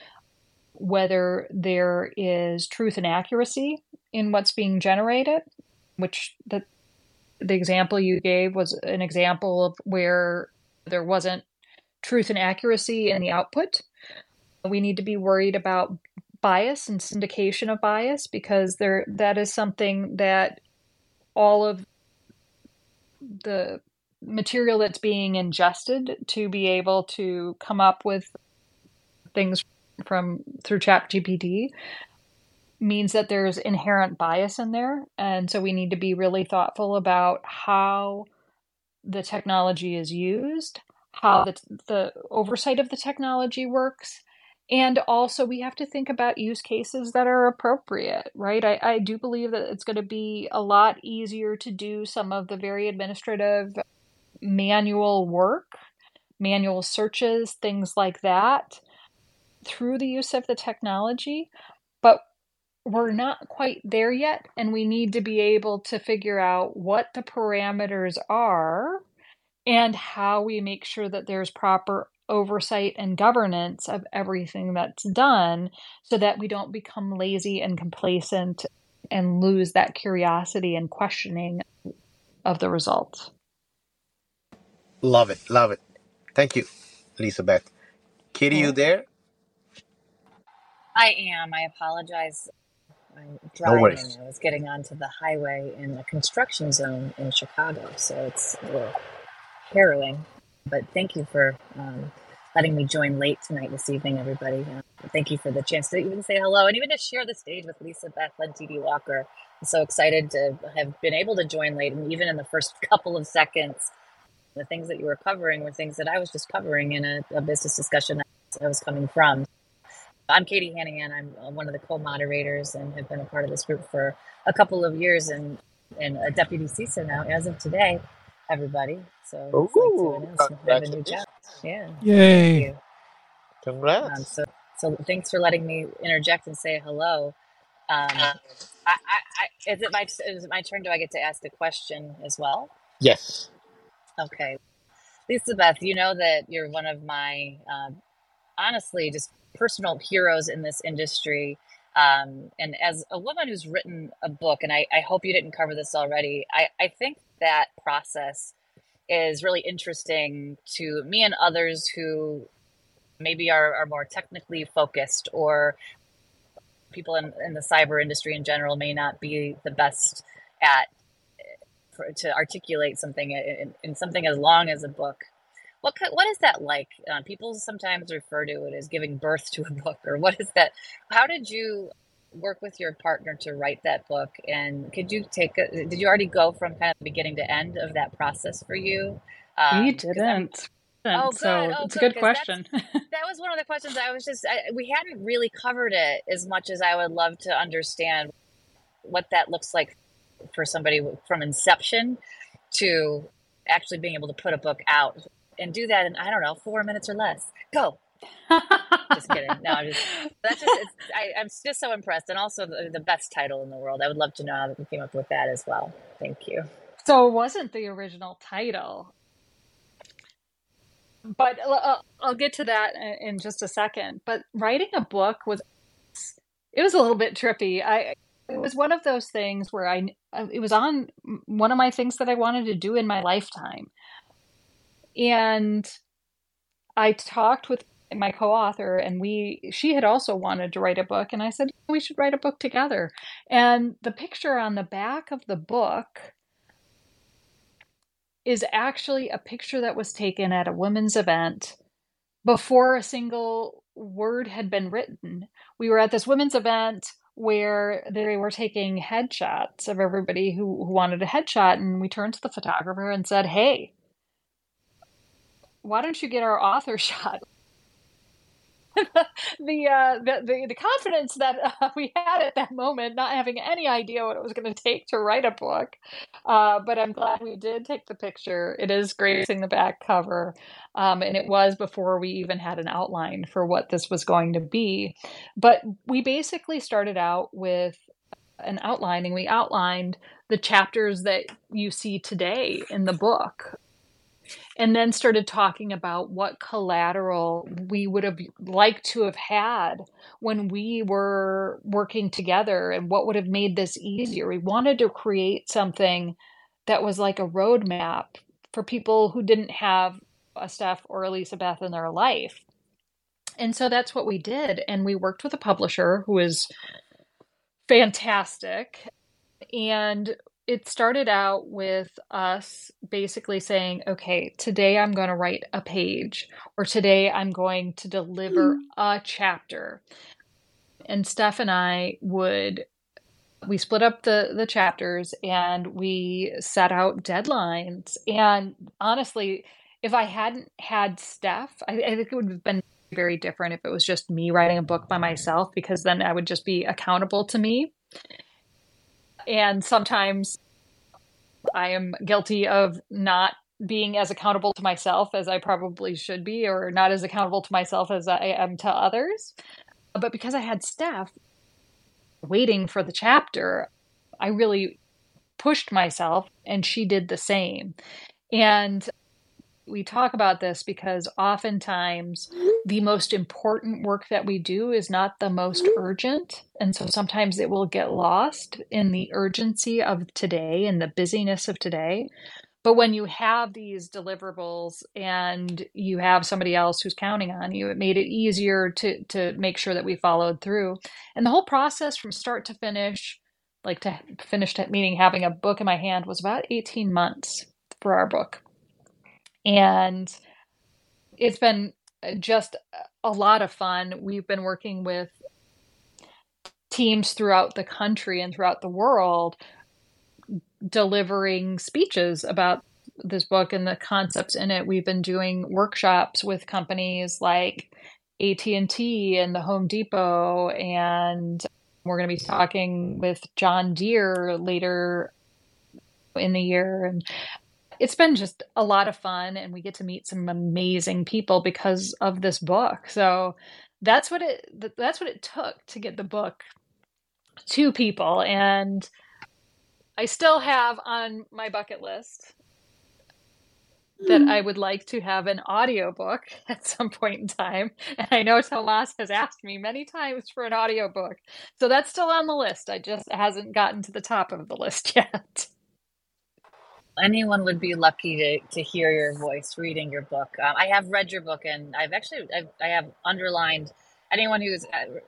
S2: whether there is truth and accuracy in what's being generated, which the the example you gave was an example of where there wasn't truth and accuracy in the output. We need to be worried about bias and syndication of bias because there that is something that all of the material that's being ingested to be able to come up with things from through chat gpt means that there's inherent bias in there and so we need to be really thoughtful about how the technology is used how the, the oversight of the technology works And also, we have to think about use cases that are appropriate, right? I, I do believe that it's going to be a lot easier to do some of the very administrative manual work, manual searches, things like that through the use of the technology. But we're not quite there yet, and we need to be able to figure out what the parameters are and how we make sure that there's proper oversight and governance of everything that's done so that we don't become lazy and complacent and lose that curiosity and questioning of the results.
S4: Love it. Love it. Thank you, Lisa Beth. Katie, you there?
S5: I am. I apologize. I'm
S4: No
S5: driving.
S4: worries.
S5: I was getting onto the highway in a construction zone in Chicago, so it's a little harrowing. But thank you for um, letting me join late tonight this evening, everybody. Uh, thank you for the chance to even say hello and even to share the stage with Lisa Beth and TD Walker. I'm so excited to have been able to join late, and even in the first (laughs) couple of seconds, the things that you were covering were things that I was just covering in a, a business discussion that I was coming from. I'm Katie Hanahan. I'm uh, one of the co-moderators and have been a part of this group for a couple of years and and a deputy CISO now as of today. Everybody, so it's like to
S4: Ooh,
S5: announce have a new
S4: congratulations.
S5: job. Yeah, thank
S3: Yay.
S5: you. Um,
S4: Congrats.
S5: so so thanks for letting me interject and say hello. Um, I, I, I, is it my is it my turn? Do I get to ask a question as well?
S4: Yes.
S5: Okay, Lisa Beth, you know that you're one of my um, honestly just personal heroes in this industry. Um, and as a woman who's written a book, and I, I hope you didn't cover this already, I, I think that process is really interesting to me and others who maybe are, are more technically focused or people in, in the cyber industry in general may not be the best at for, to articulate something in, in something as long as a book. What what is that like? Uh, people sometimes refer to it as giving birth to a book, or what is that? How did you work with your partner to write that book? And could you take? A, did you already go from kind of beginning to end of that process for you?
S2: We
S5: Um, I'm
S2: didn't.
S5: oh
S2: So
S5: good, oh
S2: it's a
S5: good,
S2: good
S5: because that's
S2: question. (laughs)
S5: that was one of the questions I was just I, we hadn't really covered it as much as I would love to understand what that looks like for somebody from inception to actually being able to put a book out and do that in I don't know four minutes or less. Go. Just kidding. No, I'm just that's just I, I'm just so impressed, and also the, the best title in the world. I would love to know how you came up with that as well. Thank you.
S2: so it wasn't the original title, but I'll, I'll I'll get to that in in just a second. But writing a book was it was a little bit trippy. I it was one of those things where I it was on one of my things that I wanted to do in my lifetime, and I talked with my co-author and we she had also wanted to write a book and I said we should write a book together. And the picture on the back of the book is actually a picture that was taken at a women's event before a single word had been written. We were at this women's event where they were taking headshots of everybody who, who wanted a headshot and we turned to the photographer and said, "Hey, why don't you get our author (laughs) shot (laughs) the, uh, the the confidence that uh, (laughs) we had at that moment, not having any idea what it was going to take to write a book. Uh, but I'm glad we did take the picture. It is gracing the back cover, um, and it was before we even had an outline for what this was going to be. But we basically started out with an outlining. We outlined the chapters that you see today in the book and then started talking about what collateral we would have liked to have had when we were working together and what would have made this easier. We wanted to create something that was like a roadmap for people who didn't have a Steph or Elisa Beth in their life. And so that's what we did. And we worked with a publisher who is fantastic. And it started out with us basically saying, okay, today I'm going to write a page, or today I'm going to deliver hmm. a chapter. And Steph and I would we split up the the chapters and we set out deadlines and honestly if i hadn't had steph i, I think it would have been very different if it was just me writing a book by myself, because then I would just be accountable to me. And sometimes I am guilty of not being as accountable to myself as I probably should be, or not as accountable to myself as I am to others. But because I had Steph waiting for the chapter, I really pushed myself, and she did the same. And we talk about this because oftentimes the most important work that we do is not the most mm-hmm. urgent. And so sometimes it will get lost in the urgency of today and the busyness of today. But when you have these deliverables and you have somebody else who's counting on you, it made it easier to to make sure that we followed through. And the whole process from start to finish, like to finish meaning having a book in my hand was about 18 months for our book and it's been just a lot of fun. We've been working with teams throughout the country and throughout the world delivering speeches about this book and the concepts in it. We've been doing workshops with companies like AT&T and the Home Depot and we're going to be talking with John Deere later in the year and it's been just a lot of fun and we get to meet some amazing people because of this book so that's what it that's what it took to get the book to people and i still have on my bucket list that hmm. I would like to have an audiobook (laughs) at some point in time. And I know Tomas has asked me many times for an audiobook. So that's still on the list. I just hasn't gotten to the top of the list (laughs) yet
S5: anyone would be lucky to, to hear your voice reading your book. Um, I have read your book, and I've actually I've, I have underlined anyone who's uh,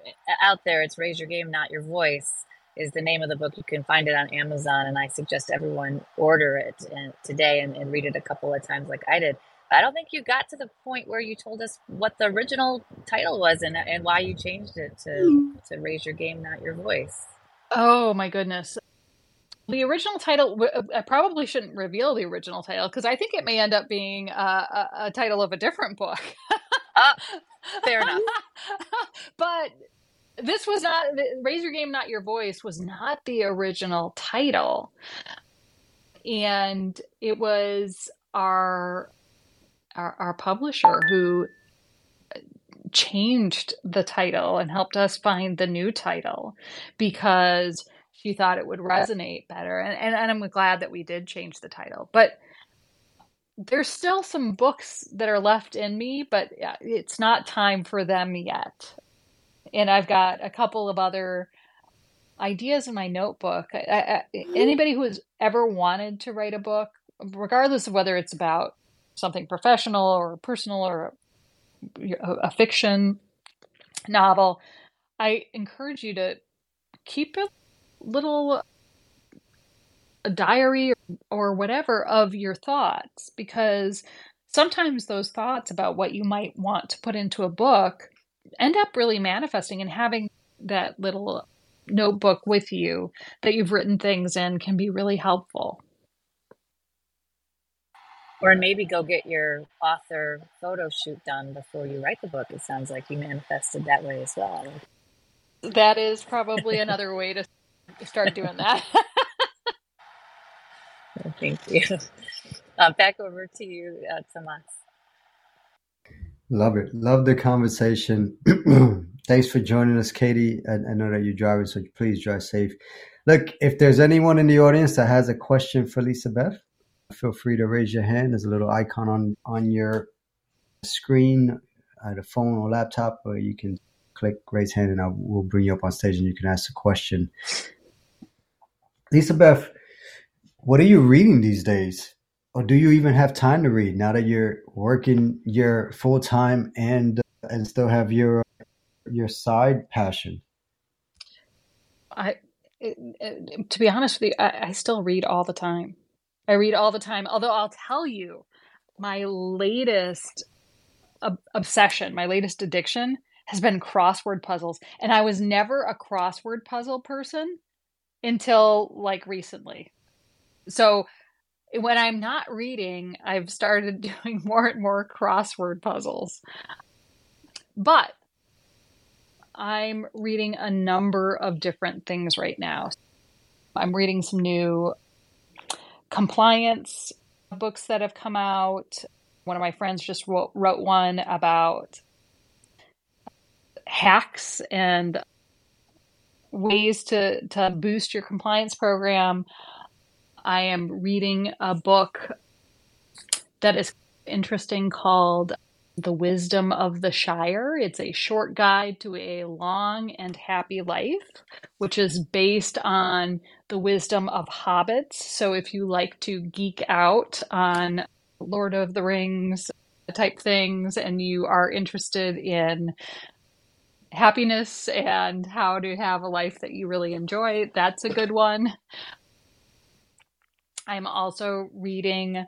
S5: out there. It's "Raise Your Game, Not Your Voice" is the name of the book. You can find it on Amazon, and I suggest everyone order it and, today and, and read it a couple of times, like I did. But I don't think you got to the point where you told us what the original title was and and why you changed it to to "Raise Your Game, Not Your Voice."
S2: Oh my goodness. The original title, uh, I probably shouldn't reveal the original title because I think it may end up being a, a, a title of a different book.
S5: uh, (laughs) fair enough.
S2: but this was not, Raise Your Game, Not Your Voice was not the original title. And it was our, our, our publisher who changed the title and helped us find the new title because she thought it would resonate better. And, and, and I'm glad that we did change the title. But there's still some books that are left in me, but it's not time for them yet. And I've got a couple of other ideas in my notebook. I, I, anybody who has ever wanted to write a book, regardless of whether it's about something professional or personal or a, a fiction novel, I encourage you to keep it little a diary or whatever of your thoughts because sometimes those thoughts about what you might want to put into a book end up really manifesting and having that little notebook with you that you've written things in can be really helpful.
S5: Or maybe go get your author photo shoot done before you write the book. It sounds like you manifested that way as well.
S2: That is probably another way to start doing that. (laughs)
S5: Thank you. (laughs) Uh, back over to you, uh, Tomas.
S1: Love it. Love the conversation. (clears throat) Thanks for joining us, Katie. I, I, know that you're driving, so please drive safe. Look, if there's anyone in the audience that has a question for Lisa Beth, feel free to raise your hand. There's a little icon on, on your screen, at a phone or laptop, or you can click raise hand and I will bring you up on stage and you can ask a question. Lisa Beth, what are you reading these days? Or do you even have time to read now that you're working your full time and uh, and still have your your side passion?
S2: I, to be honest with you, I, I still read all the time. I read all the time. Although I'll tell you, my latest ob- obsession, my latest addiction has been crossword puzzles. And I was never a crossword puzzle person until like recently. So when I'm not reading, I've started (laughs) doing more and more crossword puzzles. But I'm reading a number of different things right now. I'm reading some new compliance books that have come out. One of my friends just wrote, wrote one about hacks and ways to, to boost your compliance program. I am reading a book that is interesting called The Wisdom of the Shire. It's a short guide to a long and happy life, which is based on the wisdom of hobbits. So if you like to geek out on Lord of the Rings type things and you are interested in happiness and how to have a life that you really enjoy, that's a good one. I'm also reading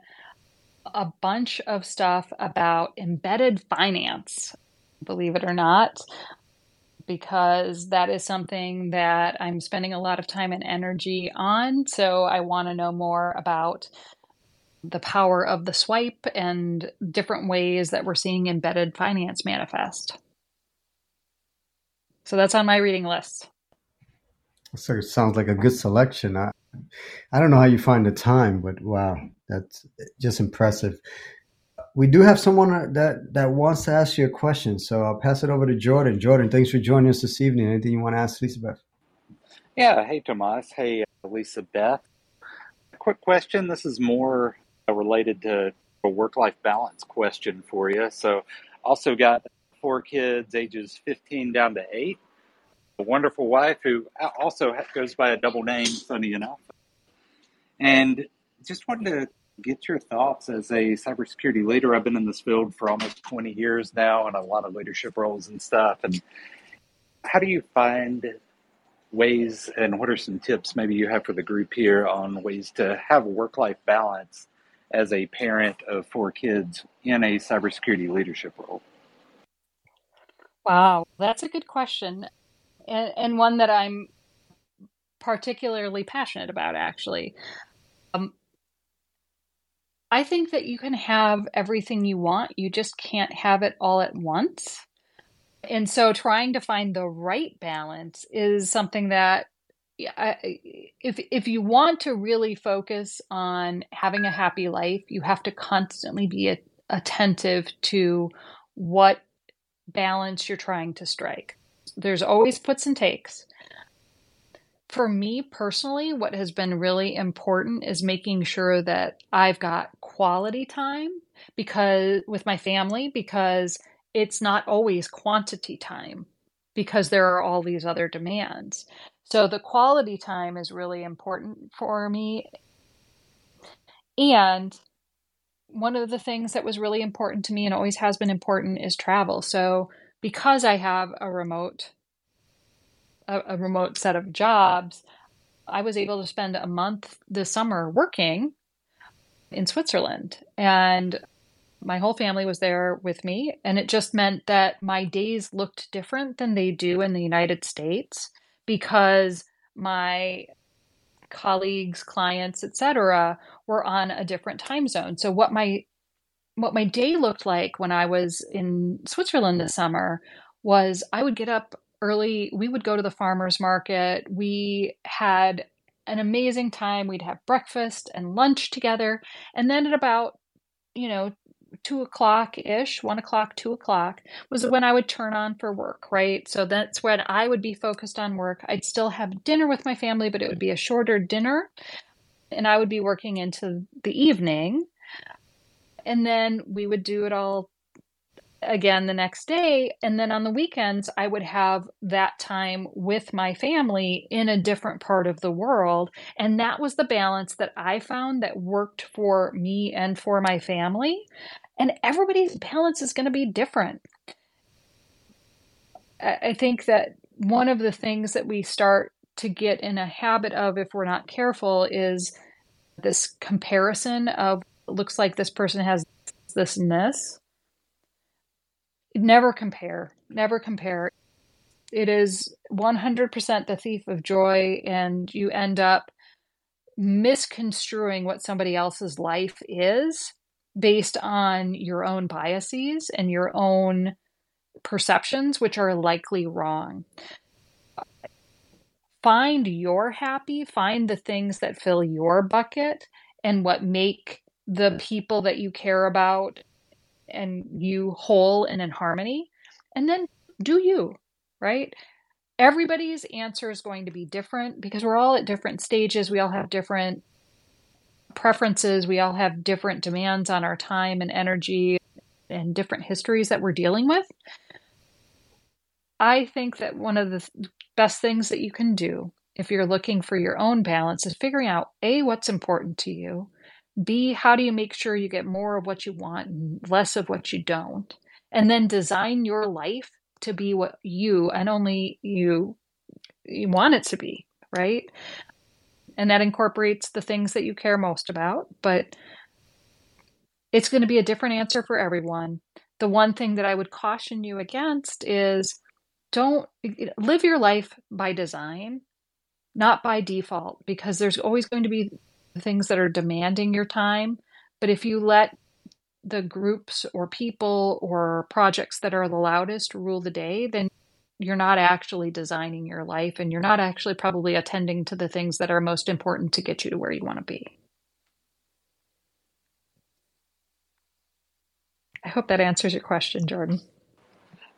S2: a bunch of stuff about embedded finance, believe it or not, because that is something that I'm spending a lot of time and energy on. So I want to know more about the power of the swipe and different ways that we're seeing embedded finance manifest. So that's on my reading list.
S1: So it sounds like a good selection. I, I don't know how you find the time, but wow, that's just impressive. We do have someone that, that wants to ask you a question, so I'll pass it over to Jordan. Jordan, thanks for joining us this evening. Anything you want to ask Lisa Beth?
S6: Yeah. Hey, Tomas. Hey, uh, Lisa Beth. Quick question. This is more uh, related to a work life balance question for you. So, also got four kids, ages 15 down to eight. A wonderful wife who also goes by a double name, funny enough. And just wanted to get your thoughts as a cybersecurity leader. I've been in this field for almost 20 years now and a lot of leadership roles and stuff. And how do you find ways and what are some tips maybe you have for the group here on ways to have work life balance as a parent of four kids in a cybersecurity leadership role?
S2: Wow, that's a good question. And, and one that I'm particularly passionate about, actually. Um, I think that you can have everything you want, you just can't have it all at once. And so trying to find the right balance is something that if if you want to really focus on having a happy life, you have to constantly be attentive to what balance you're trying to strike. There's always puts and takes. For me personally, what has been really important is making sure that I've got quality time because with my family because it's not always quantity time because there are all these other demands. So the quality time is really important for me. And one of the things that was really important to me and always has been important is travel. So because I have a remote a, a remote set of jobs, I was able to spend a month this summer working in Switzerland and my whole family was there with me and it just meant that my days looked different than they do in the United States because my colleagues, clients, etc., were on a different time zone. So what my what my day looked like when I was in Switzerland this summer was I would get up early, we would go to the farmers market. We had an amazing time. We'd have breakfast and lunch together. And then at about, you know, two o'clock ish, one o'clock, two o'clock was when I would turn on for work, right? So that's when I would be focused on work. I'd still have dinner with my family, but it would be a shorter dinner. And I would be working into the evening. And then we would do it all again the next day. And then on the weekends, I would have that time with my family in a different part of the world. And that was the balance that I found that worked for me and for my family. And everybody's balance is going to be different. I think that one of the things that we start to get in a habit of if we're not careful is this comparison of looks like this person has this and this never compare. Never compare. It is 100% the thief of joy, and you end up misconstruing what somebody else's life is based on your own biases and your own perceptions, which are likely wrong. Find your happy, find the things that fill your bucket and what make the people that you care about and you whole and in harmony. And then do you, right? Everybody's answer is going to be different because we're all at different stages. We all have different preferences. We all have different demands on our time and energy and different histories that we're dealing with. I think that one of the best things that you can do if you're looking for your own balance is figuring out A, what's important to you, B, how do you make sure you get more of what you want and less of what you don't, and then design your life to be what you and only you you want it to be, right? And that incorporates the things that you care most about, but it's going to be a different answer for everyone. The one thing that I would caution you against is don't live your life by design, not by default, because there's always going to be things that are demanding your time. But if you let the groups or people or projects that are the loudest rule the day, then you're not actually designing your life and you're not actually probably attending to the things that are most important to get you to where you want to be. I hope that answers your question, Jordan.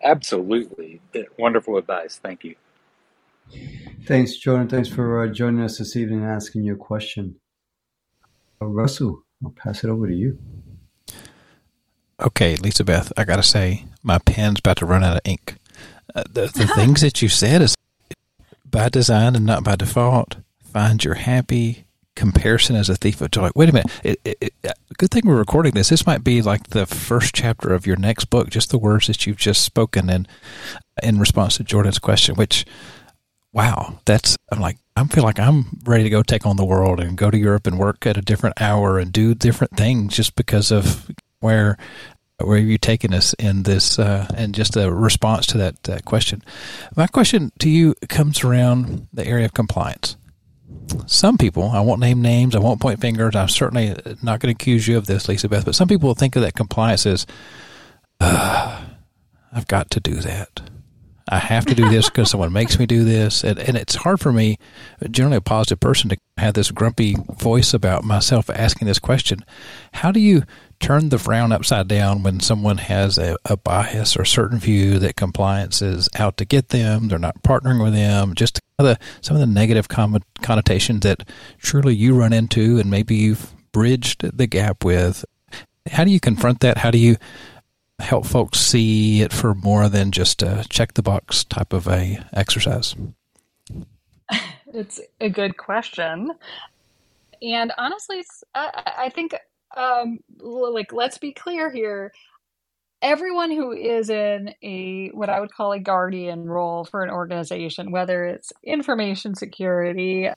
S6: Absolutely. Wonderful advice. Thank you.
S1: Thanks, Jordan. Thanks for uh, joining us this evening and asking your question. Uh, Russell, I'll pass it over to you.
S3: Okay, Lisa Beth, I got to say, my pen's about to run out of ink. Uh, the the things that you said is by design and not by default. Find your happy. Comparison as a thief of joy. Wait a minute. It, it, it, uh, good thing we're recording this. This might be like the first chapter of your next book. Just the words that you've just spoken in in response to Jordan's question. Which, wow, that's. I'm like, I feel like I'm ready to go take on the world and go to Europe and work at a different hour and do different things just because of where where have you taken us in this uh, and just a response to that, that question my question to you comes around the area of compliance some people i won't name names i won't point fingers i'm certainly not going to accuse you of this lisa beth but some people think of that compliance as uh, i've got to do that I have to do this because (laughs) someone makes me do this. And, and it's hard for me, generally a positive person, to have this grumpy voice about myself asking this question. How do you turn the frown upside down when someone has a, a bias or certain view that compliance is out to get them, they're not partnering with them, just the, some of the negative connotations that surely you run into and maybe you've bridged the gap with. How do you confront that? How do you help folks see it for more than just a check the box type of a exercise? (laughs)
S2: It's a good question. And honestly, I think, um, like, let's be clear here. Everyone who is in a what I would call a guardian role for an organization, whether it's information security,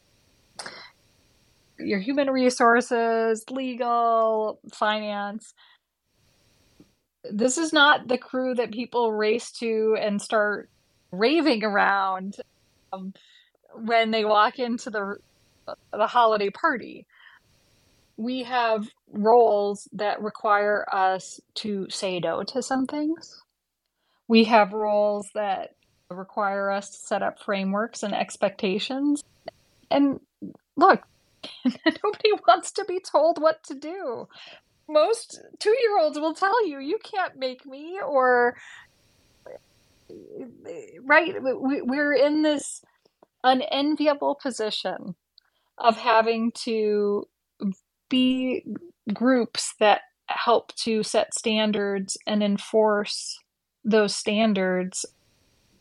S2: your human resources, legal, finance, this is not the crew that people race to and start raving around um, when they walk into the the holiday party. We have roles that require us to say no to some things. We have roles that require us to set up frameworks and expectations. And look, (laughs) nobody wants to be told what to do most two year olds will tell you, you can't make me, or, right? We're in this unenviable position of having to be groups that help to set standards and enforce those standards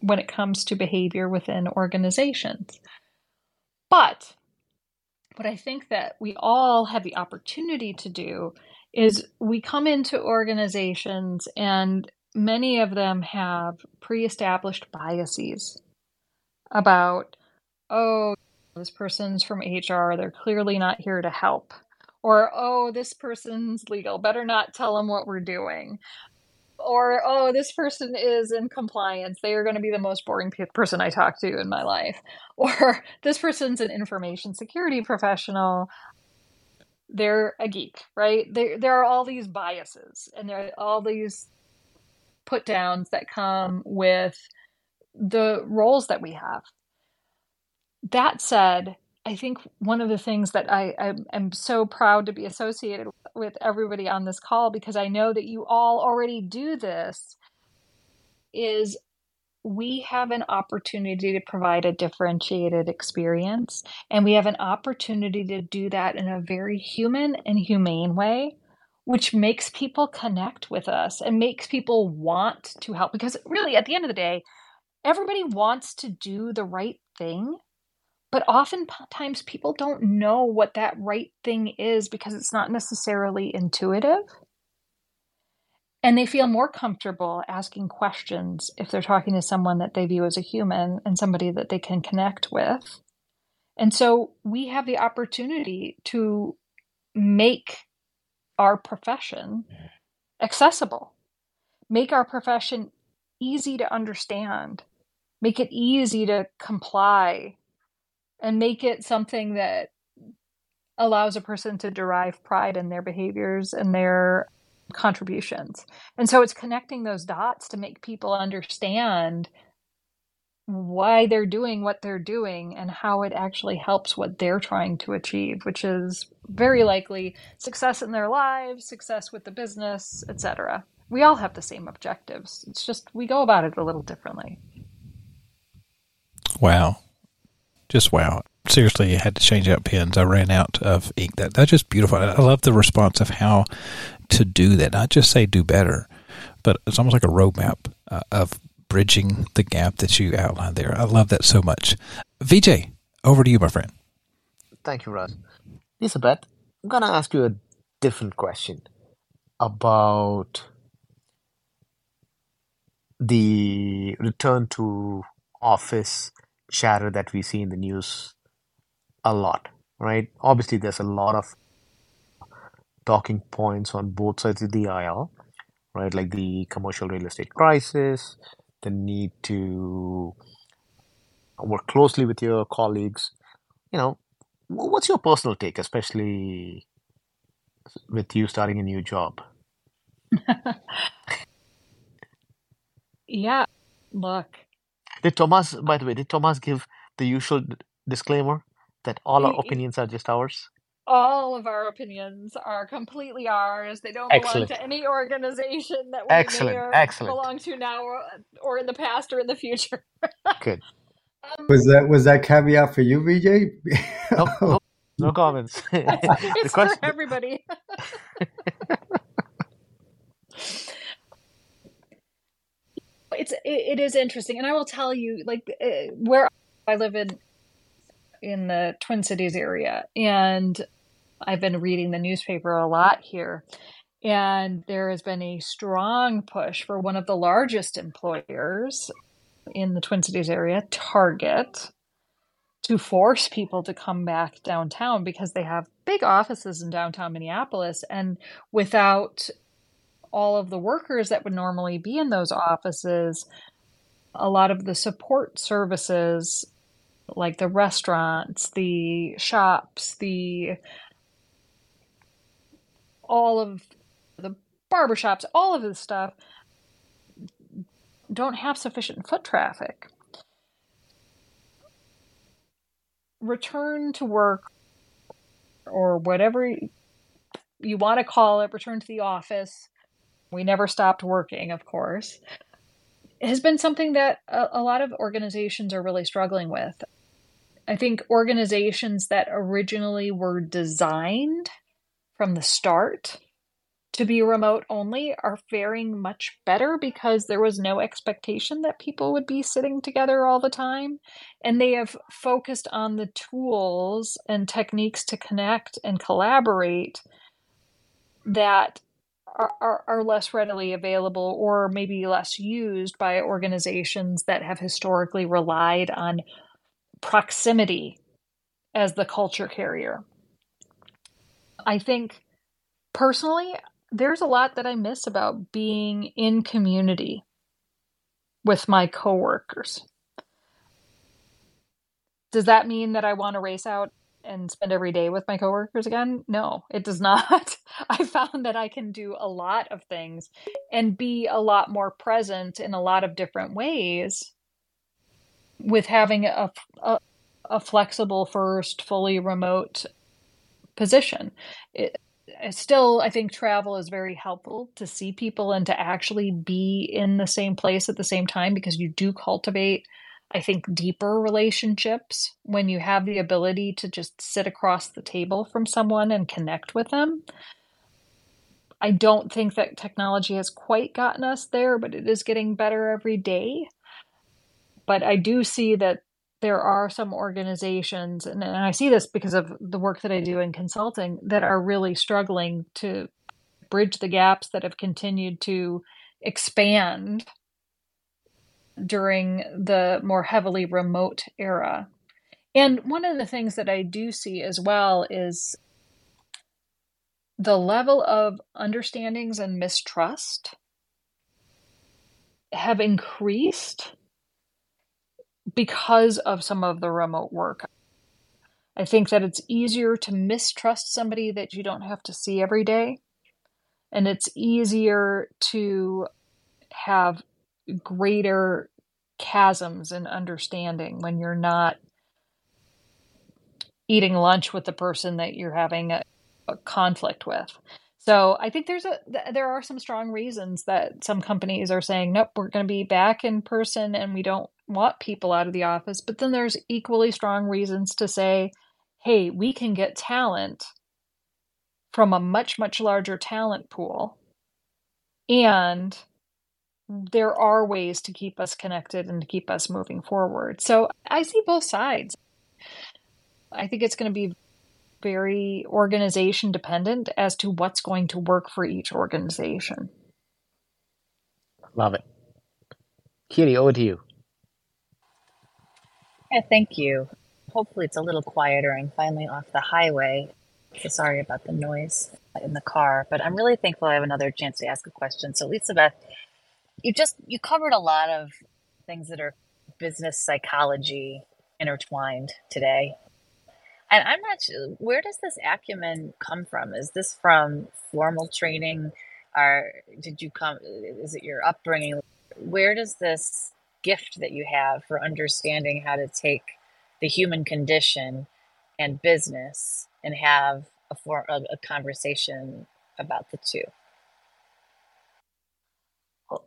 S2: when it comes to behavior within organizations. But what I think that we all have the opportunity to do is we come into organizations and many of them have pre-established biases about oh this person's from hr they're clearly not here to help or oh this person's legal better not tell them what we're doing or oh this person is in compliance they are going to be the most boring person i talk to in my life (laughs) or this person's an information security professional they're a geek, right? There there are all these biases and there are all these put downs that come with the roles that we have. That said, I think one of the things that I, I am so proud to be associated with everybody on this call because I know that you all already do this is we have an opportunity to provide a differentiated experience and we have an opportunity to do that in a very human and humane way which makes people connect with us and makes people want to help. Because really at the end of the day everybody wants to do the right thing but oftentimes people don't know what that right thing is because it's not necessarily intuitive. And they feel more comfortable asking questions if they're talking to someone that they view as a human and somebody that they can connect with. And so we have the opportunity to make our profession accessible, make our profession easy to understand, make it easy to comply and make it something that allows a person to derive pride in their behaviors and their contributions. And so it's connecting those dots to make people understand why they're doing what they're doing and how it actually helps what they're trying to achieve, which is very likely success in their lives, success with the business, etc. We all have the same objectives. It's just we go about it a little differently.
S3: Wow just wow. Seriously, I had to change out pens. I ran out of ink. That that's just beautiful. I love the response of how to do that. Not just say do better, but it's almost like a roadmap uh, of bridging the gap that you outlined there. I love that so much. Vijay, over to you, my friend.
S4: Thank you, Russ. Lisa Beth, I'm gonna ask you a different question about the return to office chatter that we see in the news a lot, right? Obviously, there's a lot of talking points on both sides of the aisle, right? Like the commercial real estate crisis, the need to work closely with your colleagues. You know, what's your personal take, especially with you starting a new job? (laughs)
S2: yeah, look,
S4: did Tomas, by the way, did Tomas give the usual disclaimer that all our opinions are just ours?
S2: All of our opinions are completely ours. They don't Excellent. belong to any organization that we Excellent. may or Excellent. belong to now or, or in the past or in the future.
S4: Good. (laughs)
S1: Um, was that was that caveat for you, Vijay?
S4: nope, nope, (laughs) no comments.
S2: it's (laughs) question, for everybody. It's it, is interesting, and I will tell you, like uh, where I live in in the Twin Cities area, and I've been reading the newspaper a lot here. And there has been a strong push for one of the largest employers in the Twin Cities area, Target, to force people to come back downtown because they have big offices in downtown Minneapolis. And without all of the workers that would normally be in those offices, a lot of the support services like the restaurants, the shops, the all of the barbershops, all of this stuff don't have sufficient foot traffic. Return to work or whatever you want to call it, return to the office we never stopped working, of course, It has been something that a, a lot of organizations are really struggling with. I think organizations that originally were designed from the start to be remote only are faring much better because there was no expectation that people would be sitting together all the time. And they have focused on the tools and techniques to connect and collaborate that are, are, less readily available or maybe less used by organizations that have historically relied on proximity as the culture carrier. I think personally, there's a lot that I miss about being in community with my coworkers. Does that mean that I want to race out and spend every day with my coworkers again? No, it does (laughs) not. I found that I can do a lot of things and be a lot more present in a lot of different ways with having a, a, a flexible first, fully remote position. It, still, I think travel is very helpful to see people and to actually be in the same place at the same time because you do cultivate I think, deeper relationships when you have the ability to just sit across the table from someone and connect with them. I don't think that technology has quite gotten us there, but it is getting better every day. But I do see that there are some organizations, and, I see this because of the work that I do in consulting, that are really struggling to bridge the gaps that have continued to expand during the more heavily remote era. And one of the things that I do see as well is the level of understandings and mistrust have increased because of some of the remote work. I think that it's easier to mistrust somebody that you don't have to see every day. And it's easier to have greater chasms in understanding when you're not eating lunch with the person that you're having a, a conflict with. So I think there's a there are some strong reasons that some companies are saying nope we're going to be back in person and we don't want people out of the office but then there's equally strong reasons to say hey we can get talent from a much much larger talent pool and there are ways to keep us connected and to keep us moving forward. So I see both sides. I think it's going to be very organization dependent as to what's going to work for each organization.
S4: Love it. Katie, over to you.
S5: Yeah, thank you. Hopefully, it's a little quieter. I'm finally off the highway. So sorry about the noise in the car, but I'm really thankful I have another chance to ask a question. So, Lisa Beth, you just you covered a lot of things that are business psychology intertwined today. And i'm not sure where does this acumen come from? Is this from formal training? Or did you come is it your upbringing? Where does this gift that you have for understanding how to take the human condition and business and have a, for, a, a conversation about the two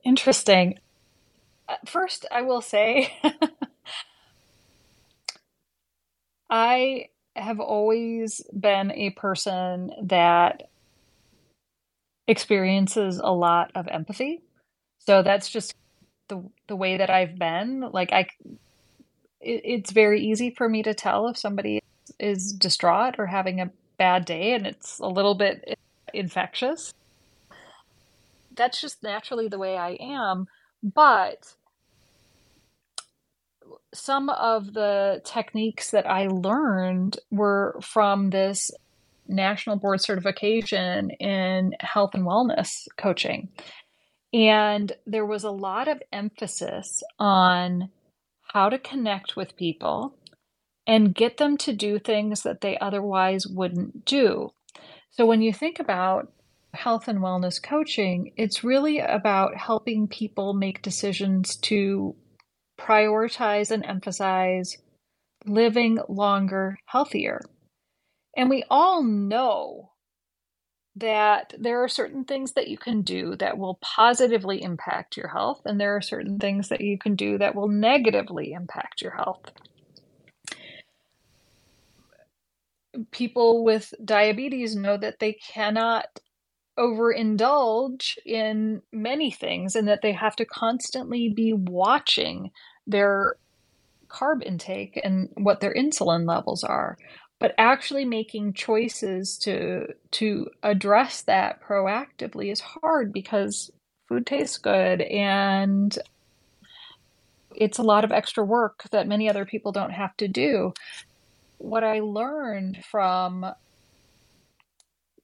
S2: interesting. Uh, first, I will say (laughs) I have always been a person that experiences a lot of empathy. So that's just the the way that I've been. Like I it, it's very easy for me to tell if somebody is distraught or having a bad day and it's a little bit infectious that's just naturally the way I am. But some of the techniques that I learned were from this national board certification in health and wellness coaching. And there was a lot of emphasis on how to connect with people and get them to do things that they otherwise wouldn't do. So when you think about health and wellness coaching, it's really about helping people make decisions to prioritize and emphasize living longer, healthier. And we all know that there are certain things that you can do that will positively impact your health, and there are certain things that you can do that will negatively impact your health. People with diabetes know that they cannot overindulge in many things and that they have to constantly be watching their carb intake and what their insulin levels are but actually making choices to to address that proactively is hard because food tastes good and it's a lot of extra work that many other people don't have to do. What i learned from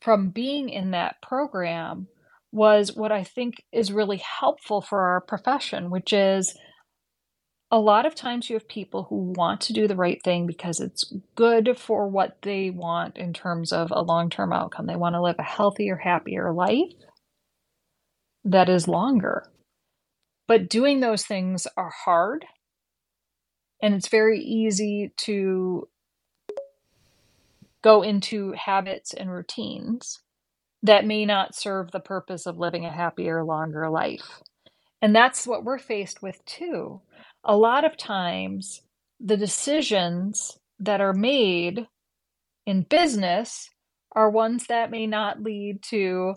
S2: from being in that program was what I think is really helpful for our profession, which is a lot of times you have people who want to do the right thing because it's good for what they want in terms of a long term outcome. They want to live a healthier, happier life that is longer. But doing those things are hard. And it's very easy to go into habits and routines that may not serve the purpose of living a happier, longer life. And that's what we're faced with too. A lot of times, the decisions that are made in business are ones that may not lead to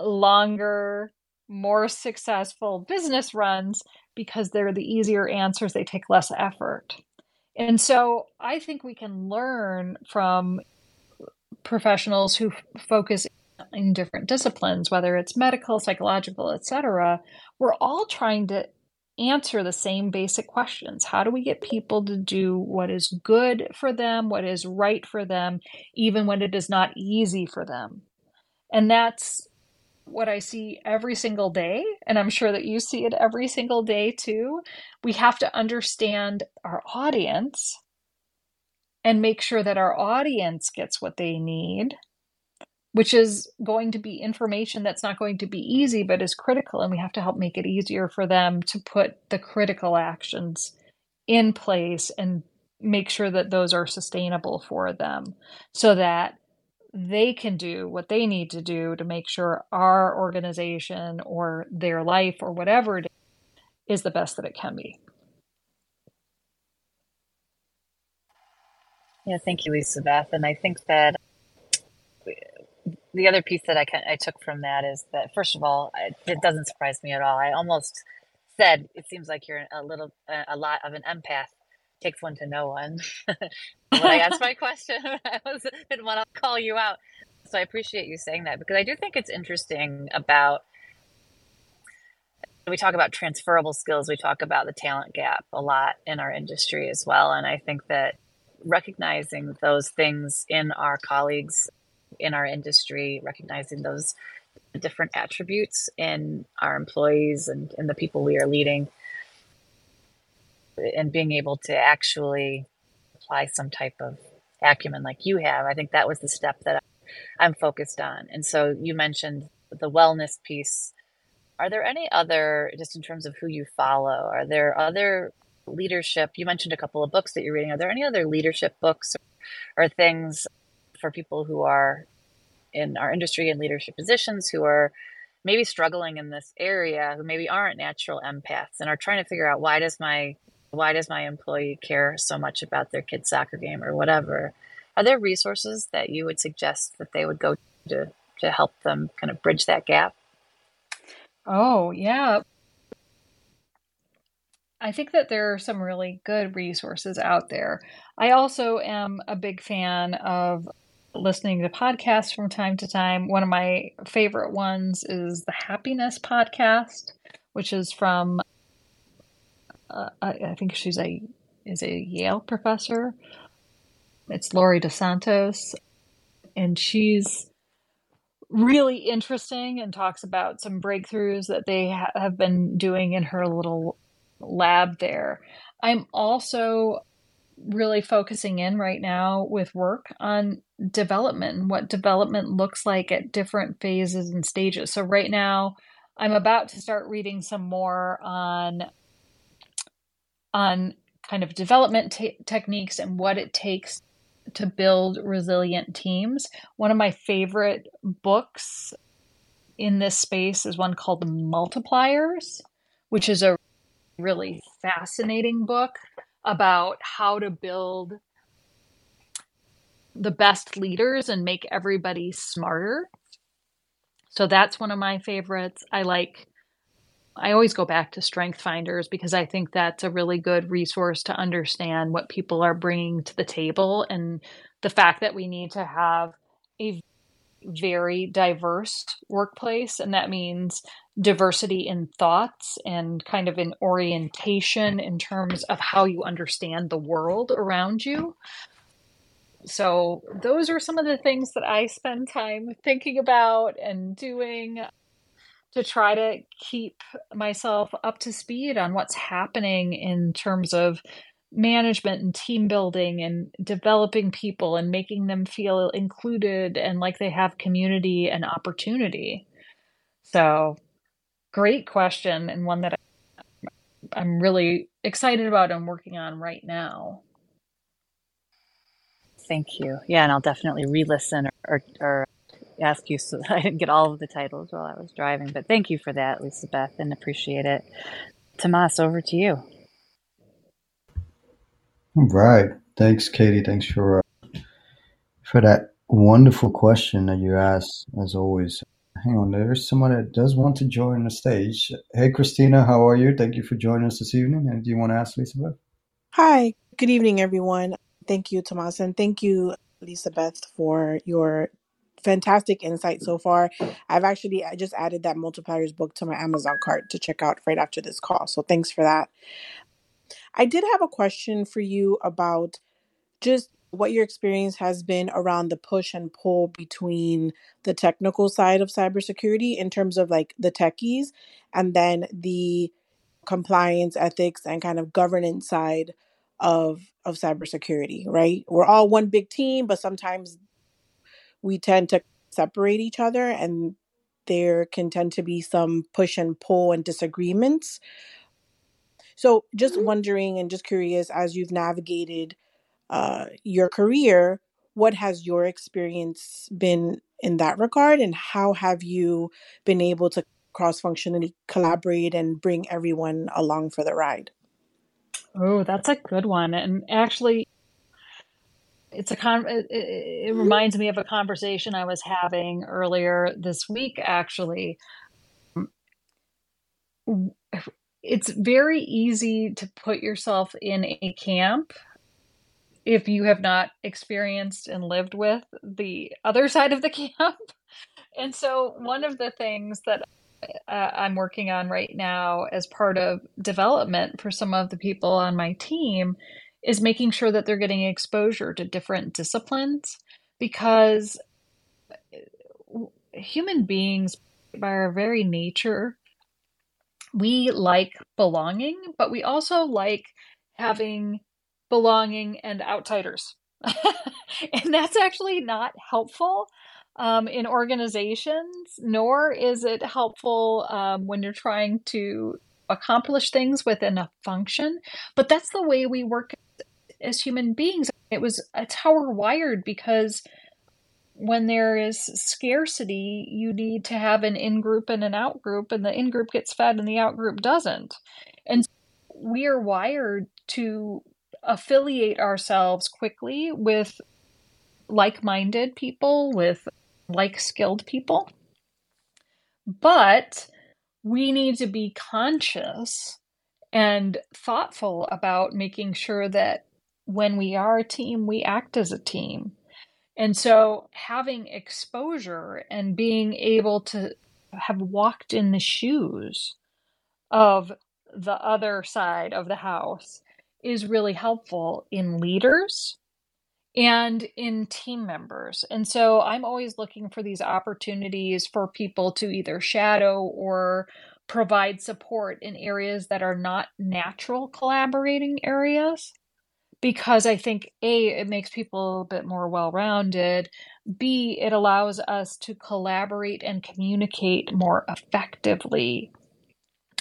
S2: longer, more successful business runs because they're the easier answers, they take less effort. And so I think we can learn from professionals who f- focus in different disciplines, whether it's medical, psychological, etc. We're all trying to answer the same basic questions. How do we get people to do what is good for them, what is right for them, even when it is not easy for them? And that's what I see every single day, and I'm sure that you see it every single day too. We have to understand our audience and make sure that our audience gets what they need, which is going to be information that's not going to be easy, but is critical. And we have to help make it easier for them to put the critical actions in place and make sure that those are sustainable for them so that they can do what they need to do to make sure our organization or their life or whatever it is is the best that it can be.
S5: Yeah, thank you, Lisa Beth. And I think that the other piece that I can, I took from that is that first of all, it doesn't surprise me at all. I almost said it seems like you're a little a lot of an empath takes one to know one. (laughs) when I (laughs) asked my question, (laughs) I was didn't want to call you out. So I appreciate you saying that because I do think it's interesting about we talk about transferable skills, we talk about the talent gap a lot in our industry as well. And I think that recognizing those things in our colleagues in our industry, recognizing those different attributes in our employees and, and the people we are leading and being able to actually apply some type of acumen like you have, I think that was the step that I'm focused on. And so you mentioned the wellness piece. Are there any other, just in terms of who you follow, are there other leadership? You mentioned a couple of books that you're reading. Are there any other leadership books or, or things for people who are in our industry and leadership positions who are maybe struggling in this area, who maybe aren't natural empaths and are trying to figure out why does my why does my employee care so much about their kid's soccer game or whatever? Are there resources that you would suggest that they would go to to help them kind of bridge that gap?
S2: Oh, yeah. I think that there are some really good resources out there. I also am a big fan of listening to podcasts from time to time. One of my favorite ones is the Happiness Podcast, which is from uh, I, I, think she's a is a Yale professor. It's Laurie DeSantos, and she's really interesting and talks about some breakthroughs that they ha- have been doing in her little lab there. I'm also really focusing in right now with work on development what development looks like at different phases and stages. So right now I'm about to start reading some more on on kind of development techniques and what it takes to build resilient teams. One of my favorite books in this space is one called The Multipliers, which is a really fascinating book about how to build the best leaders and make everybody smarter. So that's one of my favorites. I like I always go back to Strength Finders because I think that's a really good resource to understand what people are bringing to the table and the fact that we need to have a very diverse workplace. And that means diversity in thoughts and kind of an orientation in terms of how you understand the world around you. So, those are some of the things that I spend time thinking about and doing to try to keep myself up to speed on what's happening in terms of management and team building and developing people and making them feel included and like they have community and opportunity. So, great question and one that I'm really excited about and working on right now.
S5: Thank you. Yeah, and I'll definitely re-listen or, or, or ask you so I didn't get all of the titles while I was driving. But thank you for that, Lisa Beth, and appreciate it. Tomas, over to you.
S1: All right. Thanks, Katie. Thanks for uh, for that wonderful question that you asked, as always. Hang on, there's someone that does want to join the stage. Hey, Christina, how are you? Thank you for joining us this evening. And do you want to ask Lisa Beth?
S7: Hi, good evening, everyone. Thank you, Tomas, and thank you, Lisa Beth, for your fantastic insight so far. I've actually I just added that multipliers book to my Amazon cart to check out right after this call. So thanks for that. I did have a question for you about just what your experience has been around the push and pull between the technical side of cybersecurity in terms of like the techies and then the compliance, ethics, and kind of governance side of of cybersecurity, right? We're all one big team, but sometimes we tend to separate each other and there can tend to be some push and pull and disagreements. So, just wondering and just curious as you've navigated uh, your career, what has your experience been in that regard, and how have you been able to cross functionally collaborate and bring everyone along for the ride?
S2: Oh, that's a good one. And actually, it's a con it, it reminds me of a conversation I was having earlier this week actually. It's very easy to put yourself in a camp if you have not experienced and lived with the other side of the (laughs) camp. And so one of the things that uh, I'm working on right now as part of development for some of the people on my team is making sure that they're getting exposure to different disciplines because uh, human beings by our very nature we like belonging but we also like having belonging and outsiders. (laughs) And that's actually not helpful um, in organizations nor is it helpful um, when you're trying to accomplish things within a function. But that's the way we work as human beings. It was it's how we're wired because when there is scarcity, you need to have an in group and an out group, and the in group gets fed and the out group doesn't. And we are wired to affiliate ourselves quickly with like minded people, with like skilled people. But we need to be conscious and thoughtful about making sure that when we are a team, we act as a team. And so having exposure and being able to have walked in the shoes of the other side of the house is really helpful in leaders and in team members. And so I'm always looking for these opportunities for people to either shadow or provide support in areas that are not natural collaborating areas because I think A, it makes people a bit more well rounded. B, it allows us to collaborate and communicate more effectively.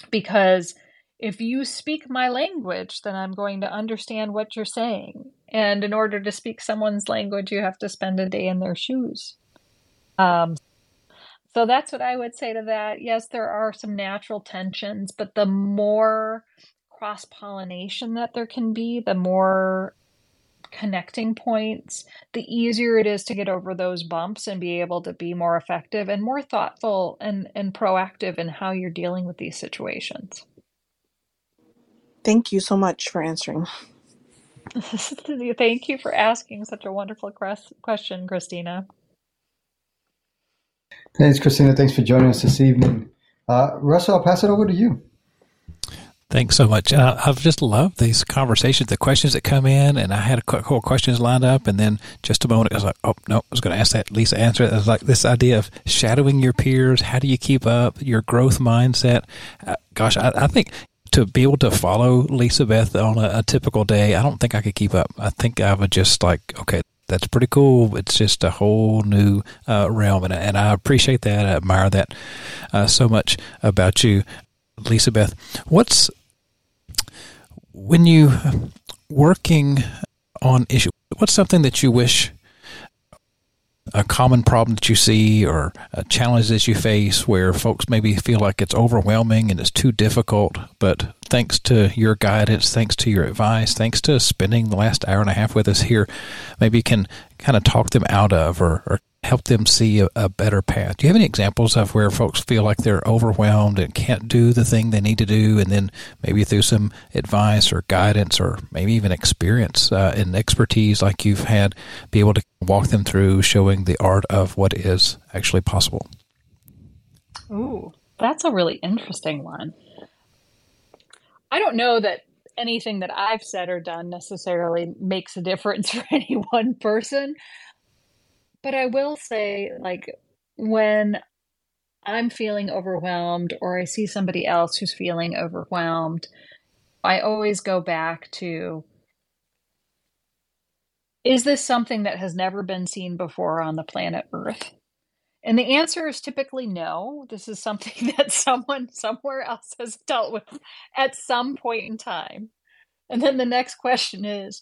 S2: Because if you speak my language, then I'm going to understand what you're saying. And in order to speak someone's language, you have to spend a day in their shoes. Um, so that's what I would say to that. Yes, there are some natural tensions, but the more cross pollination that there can be, the more connecting points, the easier it is to get over those bumps and be able to be more effective and more thoughtful and, and proactive in how you're dealing with these situations.
S7: Thank you so much for answering. (laughs) (laughs)
S2: Thank you for asking such a wonderful question, Christina.
S1: Thanks, Christina. Thanks for joining us this evening. Uh, Russell, I'll pass it over to you.
S3: Thanks so much. Uh, I've just loved these conversations, the questions that come in, and I had a couple questions lined up, and then just a moment, I was like, oh, no, I was going to ask that. Lisa answer it. I was like, this idea of shadowing your peers, how do you keep up your growth mindset? Uh, gosh, I, I, think to be able to follow Lisa Beth on a, a typical day, I don't think I could keep up. I think I would just like, okay, that's pretty cool. It's just a whole new uh, realm, and, and I appreciate that. I admire that uh, so much about you. Lisa Beth, what's when you working on issue? What's something that you wish a common problem that you see or a challenge that you face where folks maybe feel like it's overwhelming and it's too difficult, but thanks to your guidance, thanks to your advice, thanks to spending the last hour and a half with us here, maybe you can kind of talk them out of or, or help them see a, a, better path. Do you have any examples of where folks feel like they're overwhelmed and can't do the thing they need to do, and then maybe through some advice or guidance or maybe even experience uh, and expertise like you've had, be able to walk them through showing the art of what is actually possible?
S2: Ooh, that's a really interesting one. I don't know that anything that I've said or done necessarily makes a difference (laughs) for any one person. But I will say, like, when I'm feeling overwhelmed or I see somebody else who's feeling overwhelmed, I always go back to is this something that has never been seen before on the planet Earth? And the answer is typically no. This is something (laughs) that someone somewhere else has dealt with at some point in time. And then the next question is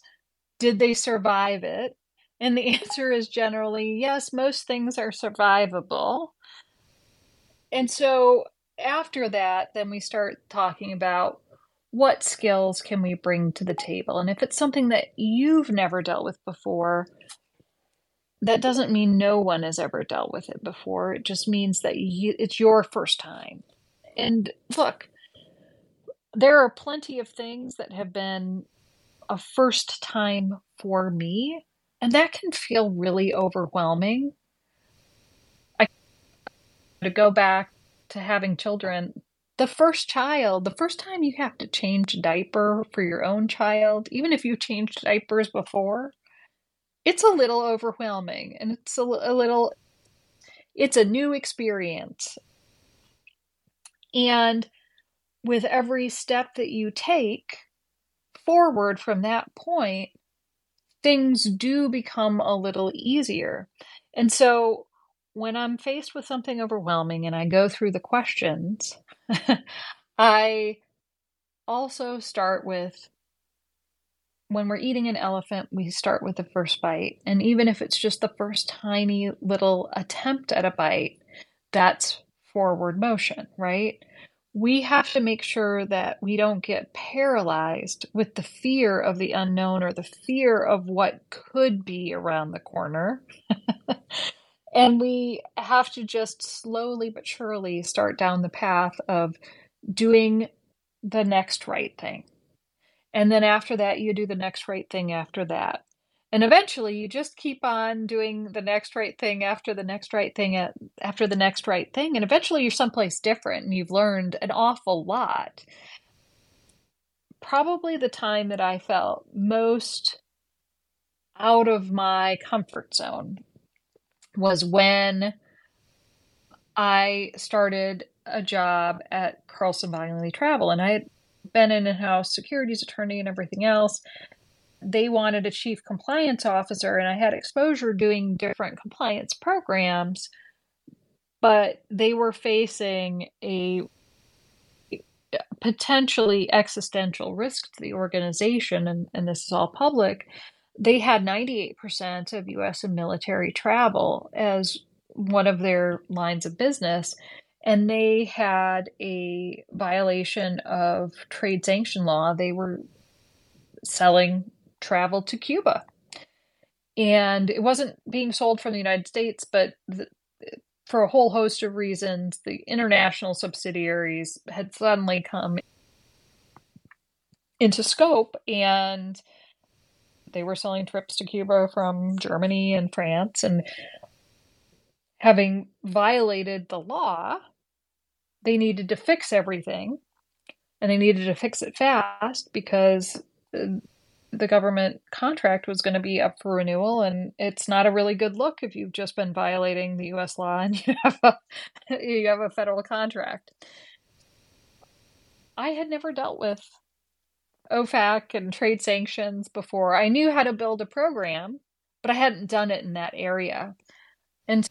S2: did they survive it? And the (laughs) answer is generally yes, most things are survivable. And so after that, then we start talking about what skills can we bring to the table. And if it's something that you've never dealt with before, that doesn't mean no one has ever dealt with it before. It just means that you, it's your first time. And look, there are plenty of things that have been a first time for me and that can feel really overwhelming. I to go back to having children. The first child, the first time you have to change diaper for your own child, even if you changed diapers before, it's a little overwhelming and it's a, a little it's a new experience. And with every step that you take forward from that point, things do become a little easier. And so when I'm faced with something overwhelming and I go through the questions, (laughs) I also start with when we're eating an elephant, we start with the first bite. And even if it's just the first tiny little attempt at a bite, that's forward motion, right? We have to make sure that we don't get paralyzed with the fear of the unknown or the fear of what could be around the corner. (laughs) and we have to just slowly but surely start down the path of doing the next right thing. And then after that, you do the next right thing after that and eventually you just keep on doing the next right thing after the next right thing after the next right thing and eventually you're someplace different and you've learned an awful lot. Probably the time that i felt most out of my comfort zone was when i started a job at Carlson Wagonlit travel and i had been an in-house securities attorney and everything else they wanted a chief compliance officer, and I had exposure doing different compliance programs, but they were facing a potentially existential risk to the organization, and, and this is all public. They had 98% of US and military travel as one of their lines of business and they had a violation of trade sanction law. They were selling travel to Cuba. And it wasn't being sold from the United States, but the, for a whole host of reasons, the international subsidiaries had suddenly come into scope and they were selling trips to Cuba from Germany and France. And having violated the law, they needed to fix everything and they needed to fix it fast because uh, the government contract was going to be up for renewal and it's not a really good look if you've just been violating the US law and (laughs) you have a you have a federal contract. I had never dealt with OFAC and trade sanctions before. I knew how to build a program, but I hadn't done it in that area. And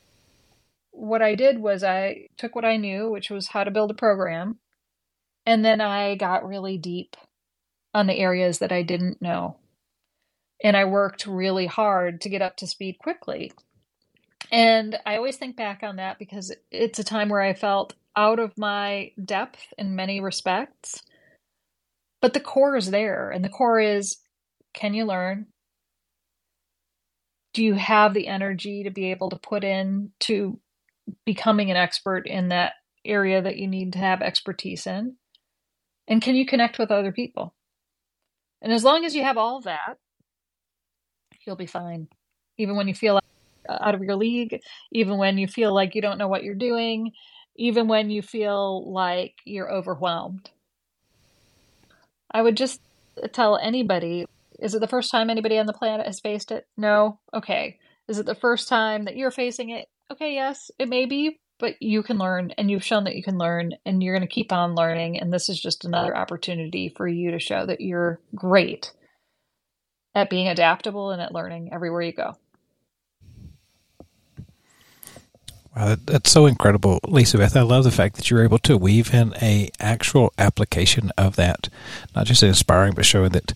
S2: what I did was I took what I knew, which was how to build a program, and then I got really deep on the areas that I didn't know. And I worked really hard to get up to speed quickly. And I always think back on that because it's a time where I felt out of my depth in many respects. But the core is there. And the core is can you learn? Do you have the energy to be able to put in to becoming an expert in that area that you need to have expertise in? And can you connect with other people? And as long as you have all that, you'll be fine. Even when you feel out of your league, even when you feel like you don't know what you're doing, even when you feel like you're overwhelmed. I would just tell anybody is it the first time anybody on the planet has faced it? No? Okay. Is it the first time that you're facing it? Okay, yes, it may be, but you can learn and you've shown that you can learn and you're going to keep on learning and this is just another opportunity for you to show that you're great at being adaptable and at learning everywhere you go
S3: Wow, that's so incredible, Lisa Beth. I love the fact that you're able to weave in a actual application of that, not just inspiring, but showing that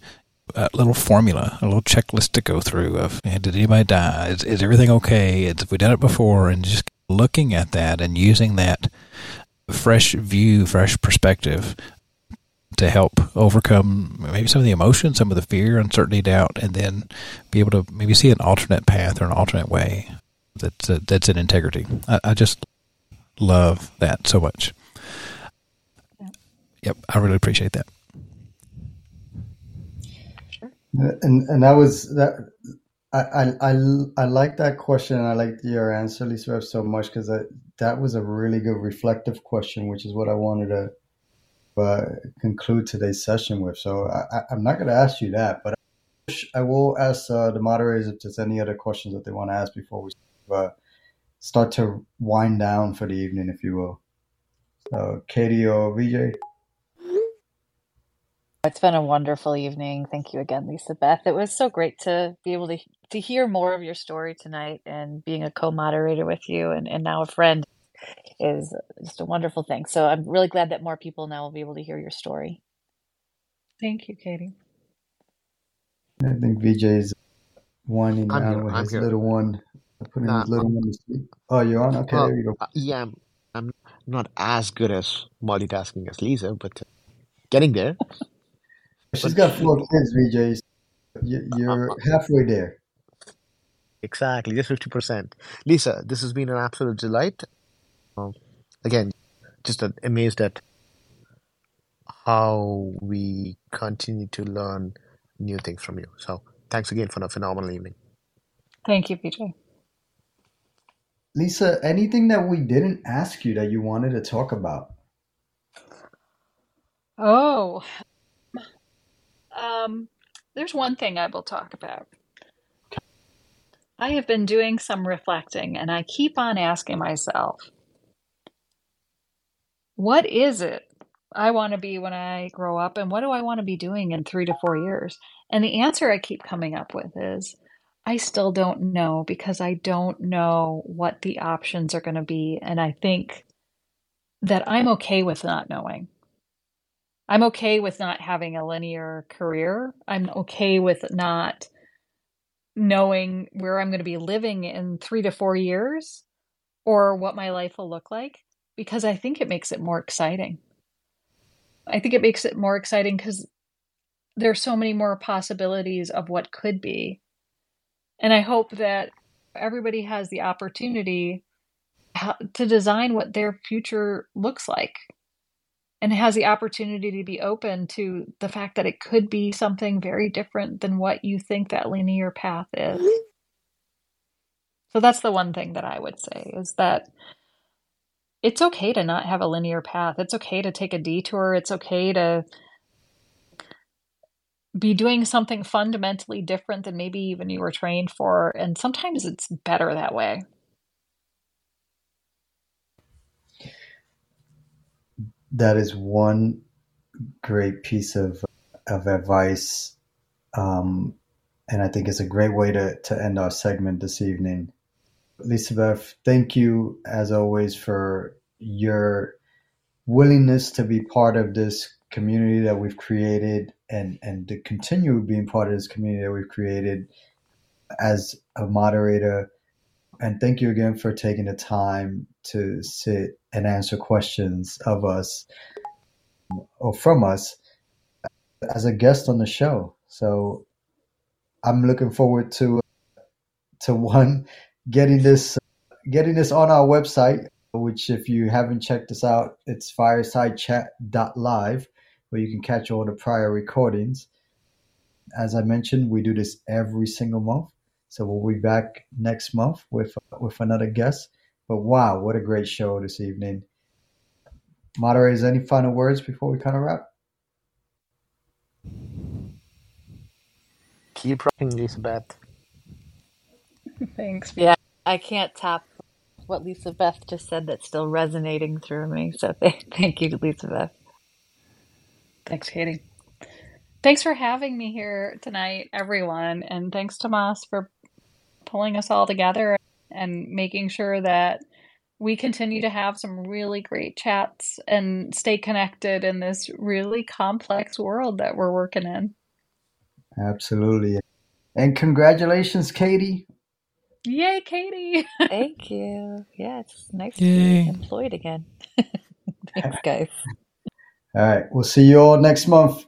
S3: a little formula, a little checklist to go through of did anybody die? Is, is everything okay? Have we done it before? And just looking at that and using that fresh view, fresh perspective to help overcome maybe some of the emotion, some of the fear, uncertainty, doubt, and then be able to maybe see an alternate path or an alternate way that's uh, that's in integrity. I, I, just love that so much. Yep, I really appreciate that.
S1: And and that was that I, I, I, like that question. I like your answer, Lisa, so much because that was a really good reflective question, which is what I wanted to uh, conclude today's session with. So I, am not going to ask you that, but I will ask uh, the moderators if there's any other questions that they want to ask before we uh, start to wind down for the evening, if you will. So, Katie or Vijay?
S5: It's been a wonderful evening. Thank you again, Lisa Beth. It was so great to be able to to hear more of your story tonight and being a co-moderator with you and, and now a friend is just a wonderful thing. So I'm really glad that more people now will be able to hear your story.
S2: Thank you, Katie.
S1: I think Vijay is winding I'm down here, with I'm his here. little one, putting nah, his uh, little um, one to sleep. Oh, you're on? Okay, there uh, you go.
S4: Uh, yeah, I'm, I'm not as good as multitasking as Lisa, but uh, getting there.
S1: She's got four kids, Vijay. Uh, you're halfway there.
S4: Exactly, just 50%. Lisa, this has been an absolute delight. Um, again, just amazed at how we continue to learn new things from you. So, thanks again for a phenomenal evening.
S2: Thank you, Vijay.
S1: Lisa, anything that we didn't ask you that you wanted to talk about?
S2: Oh, um, there's one thing I will talk about. I have been doing some reflecting and I keep on asking myself, what is it I want to be when I grow up and what do I want to be doing in three to four years? And the answer I keep coming up with is I still don't know because I don't know what the options are going to be. And I think that I'm okay with not knowing. I'm okay with not having a linear career. I'm okay with not knowing where I'm going to be living in three to four years or what my life will look like because I think it makes it more exciting. I think it makes it more exciting because there's so many more possibilities of what could be. And I hope that everybody has the opportunity uh, to design what their future looks like and has the opportunity to be open to the fact that it could be something very different than what you think that linear path is. Mm-hmm. So that's the one thing that I would say is that it's okay to not have a linear path. It's okay to take a detour. It's okay to be doing something fundamentally different than maybe even you were trained for. And sometimes it's better that way.
S1: That is one great piece of of advice, um, and I think it's a great way to to end our segment this evening. Lisa Beth, thank you as always for your willingness to be part of this community that we've created and and to continue being part of this community that we've created as a moderator and thank you again for taking the time to sit and answer questions of us or from us as a guest on the show. So i'm looking forward to to one getting this getting this on our website which if you haven't checked us out it's firesidechat.live where you can catch all the prior recordings. As i mentioned we do this every single month. So we'll be back next month with with another guest but wow what a great show this evening moderators any final words before we kind of wrap
S4: Keep rocking, Lisa Beth. (laughs)
S2: Thanks.
S5: Yeah, I can't top what Lisa Beth just said that's still resonating through me. So (laughs) th- thank you, Lisa Beth.
S2: Thanks, Katie. Thanks for having me here tonight, everyone. And thanks, Tomas, for pulling us all together and making sure that we continue to have some really great chats and stay connected in this really complex world that we're working in.
S1: absolutely and congratulations katie
S2: Yay, Katie! (laughs)
S5: Thank you. Yeah, it's nice to
S3: Yay.
S5: be employed again. (laughs) Thanks, guys.
S1: all right we'll see you all next month